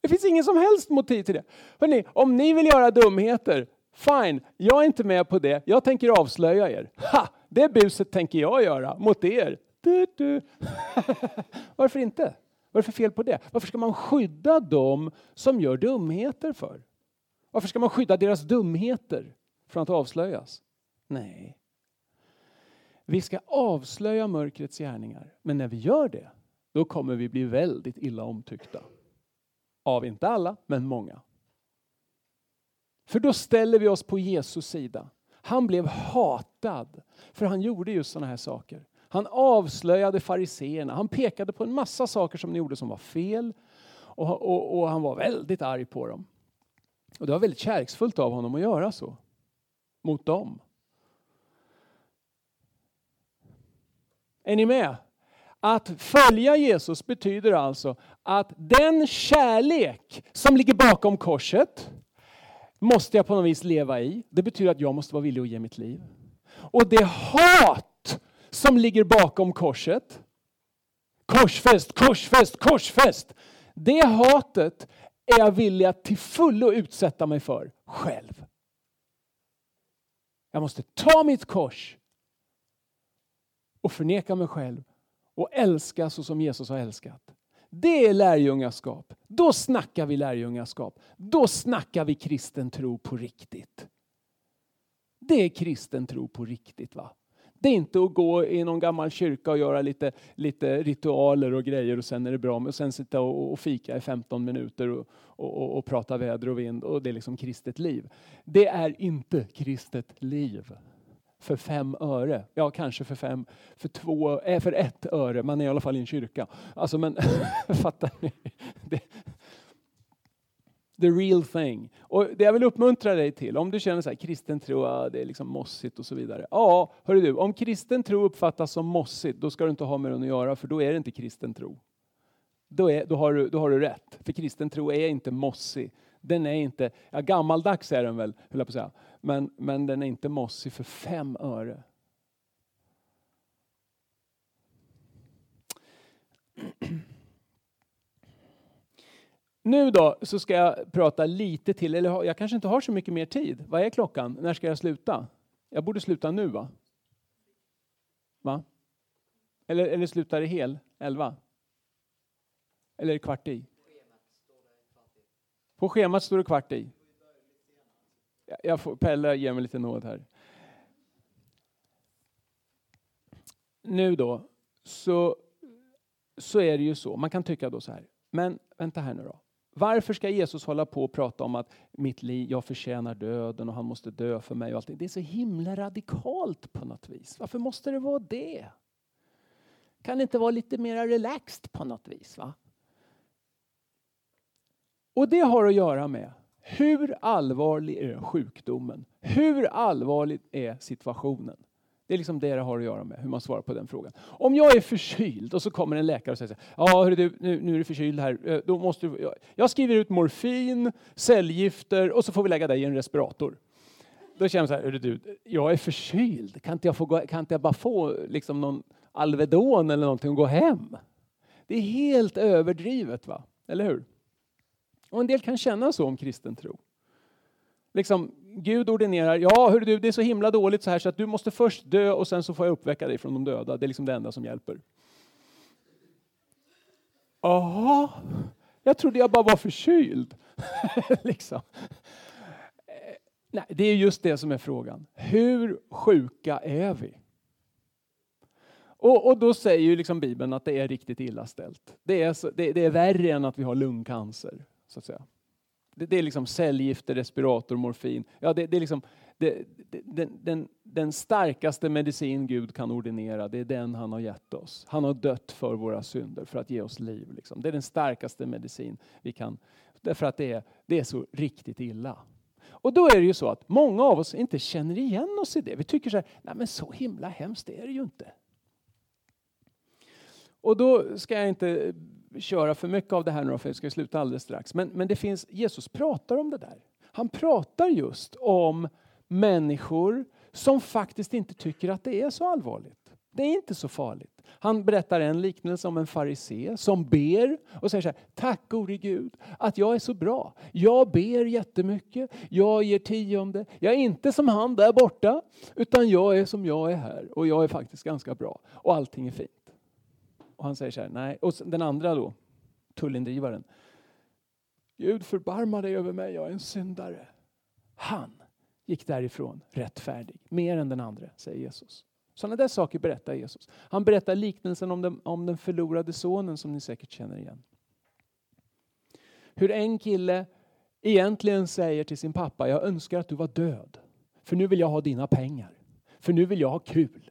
Det finns ingen som helst motiv till det. Hörrni, om ni vill göra dumheter, fine, jag är inte med på det. Jag tänker avslöja er. Ha! Det buset tänker jag göra mot er. Du, du. [LAUGHS] Varför inte? Vad är det för fel på det? Varför ska man skydda dem som gör dumheter för? Varför ska man skydda deras dumheter från att avslöjas? Nej. Vi ska avslöja mörkrets gärningar, men när vi gör det, då kommer vi bli väldigt illa omtyckta. Av inte alla, men många. För då ställer vi oss på Jesus sida. Han blev hatad för han gjorde just sådana här saker. Han avslöjade fariseerna. Han pekade på en massa saker som de gjorde som var fel. Och, och, och, han var väldigt arg på dem. Och det var väldigt kärleksfullt av honom att göra så. Mot dem. Är ni med? Att följa Jesus betyder alltså att den kärlek som ligger bakom korset måste jag på något vis leva i. Det betyder att jag måste vara villig att ge mitt liv. Och det hat som ligger bakom korset, korsfäst, korsfäst, korsfäst. Det hatet är jag villig att till fullo utsätta mig för själv. Jag måste ta mitt kors och förneka mig själv och älska så som Jesus har älskat. Det är lärjungaskap. Då snackar vi lärjungaskap. Då snackar vi kristen tro på riktigt. Det är kristen tro på riktigt. va? Det är inte att gå i någon gammal kyrka och göra lite, lite ritualer och grejer och sen är det bra. Men sen sitta och, och fika i 15 minuter och, och, och, prata väder och vind och det är liksom kristet liv. Det är inte kristet liv för fem öre. Ja, kanske för fem, för två, äh, för ett öre. Man är i alla fall i en kyrka. Alltså, men [LAUGHS] fattar ni? Det, the real thing. Och det jag vill uppmuntra dig till, om du känner så här, kristen tro, ja, det är liksom mossigt och så vidare. Ja, hörru du, om kristen tro uppfattas som mossigt, då ska du inte ha med den att göra, för då är det inte kristen tro. Då, är, då, har, du, då har du rätt, för kristen tro är inte mossig. Den är inte, ja, gammaldags är den väl, höll jag på att säga men, men den är inte mossig för fem öre. Nu då så ska jag prata lite till, eller jag kanske inte har så mycket mer tid. Vad är klockan? När ska jag sluta? Jag borde sluta nu va? Va? Eller, eller slutar det hel? Elva? Eller kvart i? På schemat står det kvart i. Jag får, Pelle ger mig lite nåd här. Nu då, så, så är det ju så, man kan tycka då så här, men vänta här nu då. Varför ska Jesus hålla på och prata om att mitt liv, jag förtjänar döden och han måste dö för mig och allting. Det är så himla radikalt på något vis. Varför måste det vara det? Kan det inte vara lite mer relaxed på något vis? va? Och det har att göra med hur allvarlig är sjukdomen? Hur allvarlig är situationen? Det är liksom det det har att göra med, hur man svarar på den frågan. Om jag är förkyld och så kommer en läkare och säger ja hörru du, nu, nu är du förkyld här, eh, då måste du, jag jag skriver ut morfin, cellgifter och så får vi lägga dig i en respirator. Då känner jag så här, hörru du, jag är förkyld, kan inte jag, få kan inte jag bara få liksom någon Alvedon eller någonting och gå hem? Det är helt överdrivet, va? eller hur? Och en del kan känna så om kristen tro. Liksom, Gud ordinerar, ja hör du, det är så himla dåligt så här så att du måste först dö och sen så får jag uppväcka dig från de döda. Det är liksom det enda som hjälper. Jaha, jag trodde jag bara var förkyld. [LAUGHS] liksom. Eh, nej, det är just det som är frågan. Hur sjuka är vi? Och, och då säger ju liksom Bibeln att det är riktigt illa ställt. Det är, så, det, det är värre än att vi har lungcancer så att säga. Det, det är liksom cellgifter, respirator, morfin. Ja, det, det är liksom det, den, den, den starkaste medicin Gud kan ordinera, det är den han har gett oss. Han har dött för våra synder för att ge oss liv. Liksom. Det är den starkaste medicin vi kan, därför att det är, det är så riktigt illa. Och då är det ju så att många av oss inte känner igen oss i det. Vi tycker så här, nej men så himla hemskt är det ju inte. Och då ska jag inte köra för mycket av det här nu för jag ska sluta alldeles strax. Men, men det finns, Jesus pratar om det där. Han pratar just om människor som faktiskt inte tycker att det är så allvarligt. Det är inte så farligt. Han berättar en liknelse om en farisé som ber och säger så här, tack gode Gud att jag är så bra. Jag ber jättemycket, jag ger tionde. Jag är inte som han där borta, utan jag är som jag är här och jag är faktiskt ganska bra och allting är fint. Och han säger så här, nej. Och den andra då, tullindrivaren. Gud förbarma dig över mig, jag är en syndare. Han gick därifrån rättfärdig, mer än den andra, säger Jesus. Sådana där saker berättar Jesus. Han berättar liknelsen om den, om den förlorade sonen som ni säkert känner igen. Hur en kille egentligen säger till sin pappa, jag önskar att du var död. För nu vill jag ha dina pengar. För nu vill jag ha kul.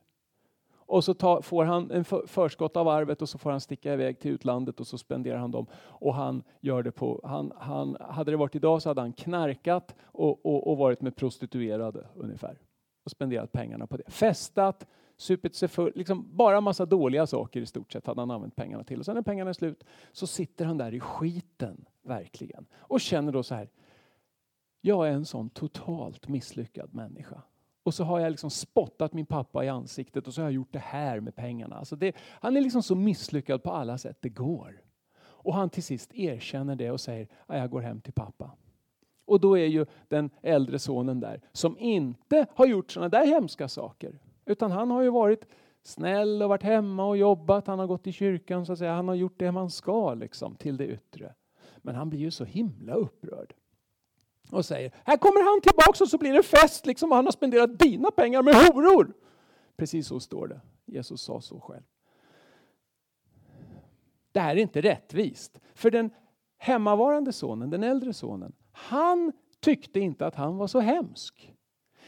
Och så tar, får han en förskott av arvet och så får han sticka iväg till utlandet och så spenderar han dem. Och han gör det på, han, han, hade det varit idag så hade han knarkat och, och, och varit med prostituerade ungefär. Och spenderat pengarna på det. Festat, supit sig full, liksom bara massa dåliga saker i stort sett hade han använt pengarna till. Och sen när pengarna är slut så sitter han där i skiten, verkligen. Och känner då så här, jag är en sån totalt misslyckad människa. Och så har jag liksom spottat min pappa i ansiktet och så har jag gjort det här med pengarna. Alltså det, han är liksom så misslyckad på alla sätt det går. Och han till sist erkänner det och säger att jag går hem till pappa. Och då är ju den äldre sonen där som inte har gjort sådana där hemska saker. Utan han har ju varit snäll och varit hemma och jobbat. Han har gått i kyrkan så att säga. Han har gjort det man ska liksom till det yttre. Men han blir ju så himla upprörd och säger här kommer han tillbaka och så blir det fest liksom han har spenderat dina pengar med horor. Precis så står det. Jesus sa så själv. Det här är inte rättvist. För den hemmavarande sonen, den äldre sonen, han tyckte inte att han var så hemsk.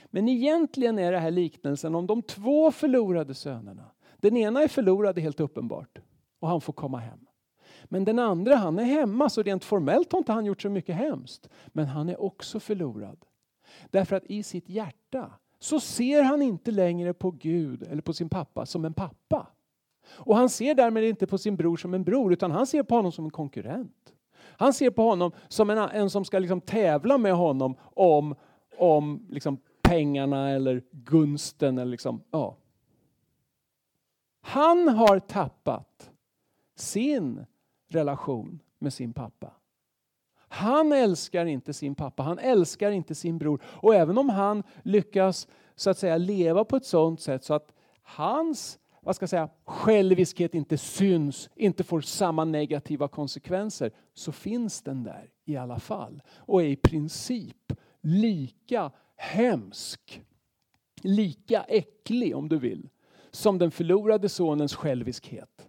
Men egentligen är det här liknelsen om de två förlorade sönerna. Den ena är förlorad helt uppenbart och han får komma hem. Men den andra han är hemma så rent formellt har inte han gjort så mycket hemskt. Men han är också förlorad. Därför att i sitt hjärta så ser han inte längre på Gud eller på sin pappa som en pappa. Och han ser därmed inte på sin bror som en bror utan han ser på honom som en konkurrent. Han ser på honom som en, en som ska liksom tävla med honom om, om liksom pengarna eller gunsten. Eller liksom, ja. Han har tappat sin relation med sin pappa. Han älskar inte sin pappa, han älskar inte sin bror. Och även om han lyckas så att säga leva på ett sådant sätt så att hans vad ska jag säga, själviskhet inte syns, inte får samma negativa konsekvenser, så finns den där i alla fall. Och är i princip lika hemsk, lika äcklig om du vill, som den förlorade sonens själviskhet.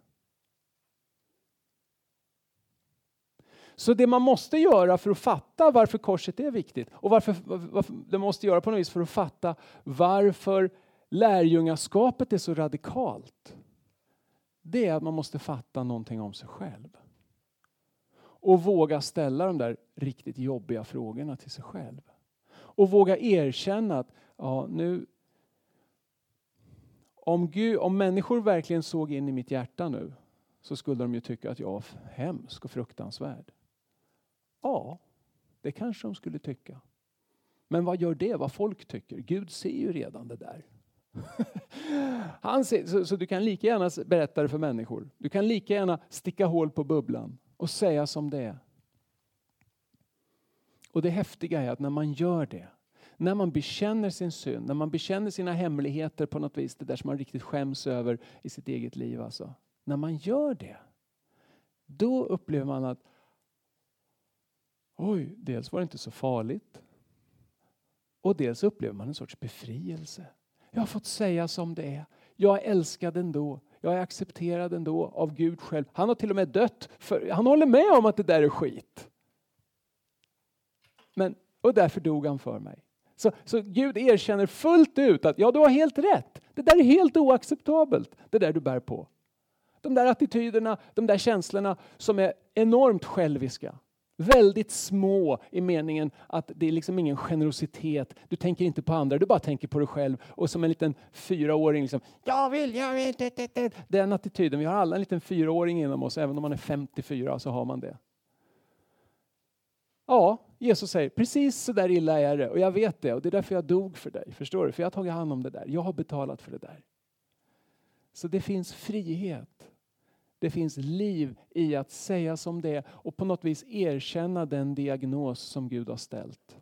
Så det man måste göra för att fatta varför korset är viktigt och varför, varför det måste göra på något vis för att fatta varför lärjungaskapet är så radikalt. Det är att man måste fatta någonting om sig själv. Och våga ställa de där riktigt jobbiga frågorna till sig själv. Och våga erkänna att ja, nu, om, Gud, om människor verkligen såg in i mitt hjärta nu så skulle de ju tycka att jag var hemsk och fruktansvärd. Ja, det kanske de skulle tycka. Men vad gör det vad folk tycker? Gud ser ju redan det där. [LAUGHS] Han ser, så, så, du kan lika gärna berätta det för människor. Du kan lika gärna sticka hål på bubblan och säga som det är. Och det häftiga är att när man gör det, när man bekänner sin synd, när man bekänner sina hemligheter på något vis, det där som man riktigt skäms över i sitt eget liv. Alltså. När man gör det, då upplever man att oj, dels var det inte så farligt. Och dels upplever man en sorts befrielse. Jag har fått säga som det är. Jag är älskad ändå. Jag är accepterad ändå av Gud själv. Han har till och med dött. För, han håller med om att det där är skit. Men, och därför dog han för mig. Så, så Gud erkänner fullt ut att ja, du har helt rätt. Det där är helt oacceptabelt, det där du bär på. De där attityderna, de där känslorna som är enormt själviska. Väldigt små i meningen att det är liksom ingen generositet. Du tänker inte på andra, du bara tänker på dig själv. Och som en liten fyraåring, liksom, jag vill, jag vill, det, det, det. Den attityden, vi har alla en liten fyraåring inom oss, även om man är 54 så har man det. Ja, Jesus säger precis så där illa är det och jag vet det och det är därför jag dog för dig. Förstår du? För jag har tagit hand om det där. Jag har betalat för det där. Så det finns frihet. Det finns liv i att säga som det är och på något vis erkänna den diagnos som Gud har ställt.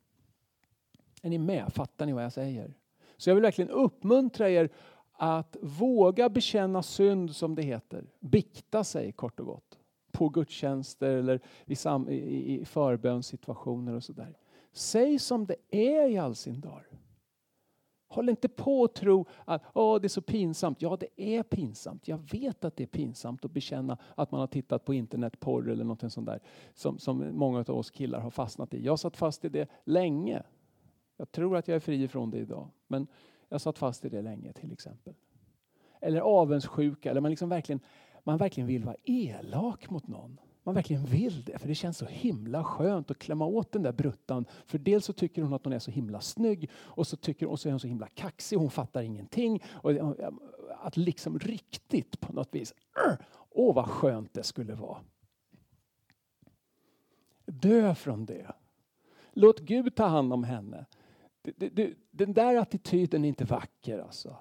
Är ni med? Fattar ni vad jag säger? Så jag vill verkligen uppmuntra er att våga bekänna synd som det heter. Bikta sig kort och gott. På gudstjänster eller i, sam, i, förbönssituationer och sådär. Säg som det är i all sin dar. Håll inte på att tro att oh, det är så pinsamt. Ja, det är pinsamt. Jag vet att det är pinsamt att bekänna att man har tittat på internetporr eller något sånt där som, som många av oss killar har fastnat i. Jag satt fast i det länge. Jag tror att jag är fri från det idag, men jag satt fast i det länge till exempel. Eller avundsjuka, eller man, liksom verkligen, man verkligen vill vara elak mot någon man verkligen vill det. För det känns så himla skönt att klämma åt den där bruttan. För dels så tycker hon att hon är så himla snygg och så, tycker, och så är hon så himla kaxig. Hon fattar ingenting. Och att liksom riktigt på något vis. Åh vad skönt det skulle vara. Dö från det. Låt Gud ta hand om henne. Den där attityden är inte vacker alltså.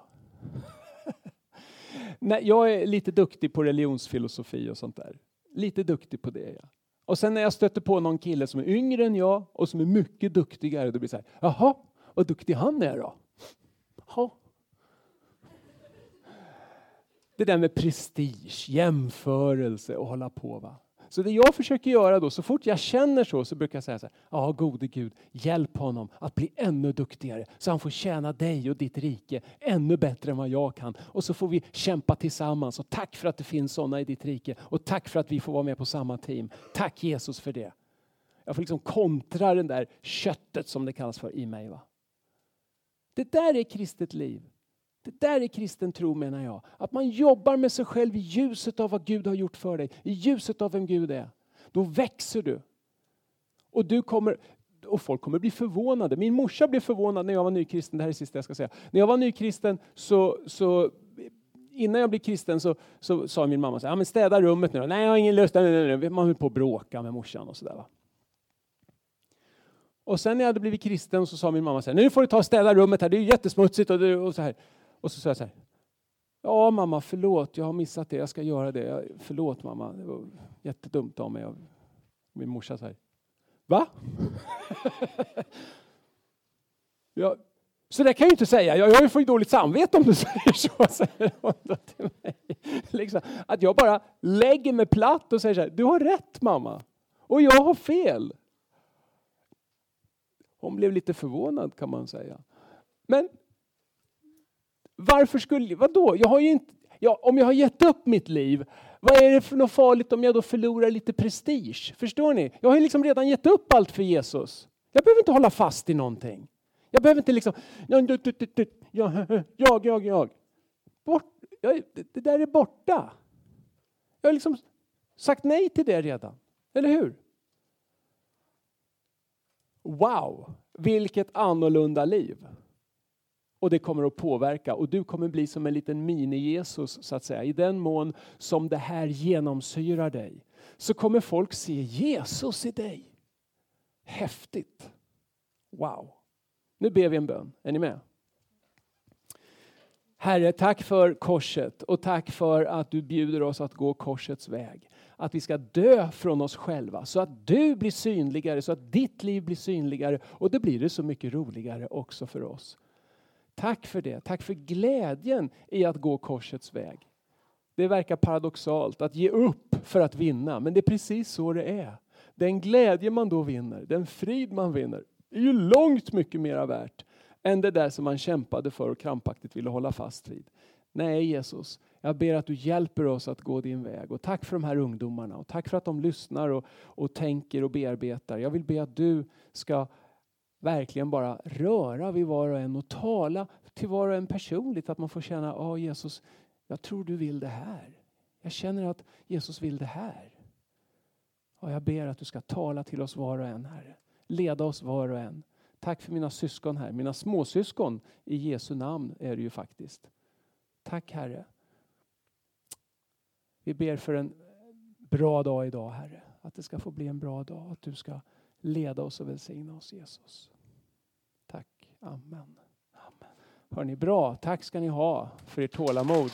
[LAUGHS] Nej, jag är lite duktig på religionsfilosofi och sånt där. Lite duktig på det. Ja. Och sen när jag stöter på någon kille som är yngre än jag och som är mycket duktigare, då blir det så här, jaha, vad duktig han är då? Ha. Det där med prestige, jämförelse och hålla på. Va? Så det jag försöker göra då, så fort jag känner så, så brukar jag säga så här, ja gode Gud, hjälp honom att bli ännu duktigare så han får tjäna dig och ditt rike ännu bättre än vad jag kan. Och så får vi kämpa tillsammans och tack för att det finns sådana i ditt rike och tack för att vi får vara med på samma team. Tack Jesus för det. Jag får liksom kontra det där köttet som det kallas för i mig. Va? Det där är kristet liv. Det där är kristen tro menar jag. Att man jobbar med sig själv i ljuset av vad Gud har gjort för dig. I ljuset av vem Gud är. Då växer du. Och du kommer, och folk kommer bli förvånade. Min morsa blev förvånad när jag var nykristen. Det här är det sista jag ska säga. När jag var nykristen så, så innan jag blev kristen så, så sa min mamma så här, ja, men städa rummet nu Nej, jag har ingen lust. Nej, nej, nej. Man höll på att bråka med morsan och sådär. Och sen när jag hade blivit kristen så sa min mamma så här, nu får du ta och städa rummet här, det är jättesmutsigt och, och så här. Och så sa jag så här. Ja mamma, förlåt, jag har missat det, jag ska göra det. Förlåt mamma, det var jättedumt av mig. Min morsa säger. Va? [LAUGHS] ja, så det kan jag ju inte säga. Jag, jag får ju dåligt samvete om du [LAUGHS] säger så. Säger hon till mig. Liksom, att jag bara lägger mig platt och säger så här. Du har rätt mamma. Och jag har fel. Hon blev lite förvånad kan man säga. Men varför skulle, vadå? Jag har ju inte, ja, om jag har gett upp mitt liv, vad är det för något farligt om jag då förlorar lite prestige? Förstår ni? Jag har ju liksom redan gett upp allt för Jesus. Jag behöver inte hålla fast i någonting. Jag behöver inte liksom, jag, [LAUGHS] jag, jag, jag. Bort, jag, det där är borta. Jag har liksom sagt nej till det redan. Eller hur? Wow, vilket annorlunda liv. Och det kommer att påverka och du kommer bli som en liten mini-Jesus så att säga. I den mån som det här genomsyrar dig så kommer folk se Jesus i dig. Häftigt! Wow! Nu ber vi en bön. Är ni med? Herre, tack för korset och tack för att du bjuder oss att gå korsets väg. Att vi ska dö från oss själva så att du blir synligare, så att ditt liv blir synligare och då blir det så mycket roligare också för oss. Tack för det. Tack för glädjen i att gå korsets väg. Det verkar paradoxalt att ge upp för att vinna, men det är precis så det är. Den glädje man då vinner, den frid man vinner, är ju långt mycket mera värt än det där som man kämpade för och krampaktigt ville hålla fast vid. Nej Jesus, jag ber att du hjälper oss att gå din väg. Och tack för de här ungdomarna och tack för att de lyssnar och, och tänker och bearbetar. Jag vill be att du ska verkligen bara röra vid var och en och tala till var och en personligt. Att man får känna, ja Jesus, jag tror du vill det här. Jag känner att Jesus vill det här. Och jag ber att du ska tala till oss var och en, Herre. Leda oss var och en. Tack för mina syskon här, mina småsyskon i Jesu namn är det ju faktiskt. Tack Herre. Vi ber för en bra dag idag Herre. Att det ska få bli en bra dag. Att du ska leda oss och välsigna oss Jesus. Tack. Amen. Amen. Hörni, bra. Tack ska ni ha för ert tålamod.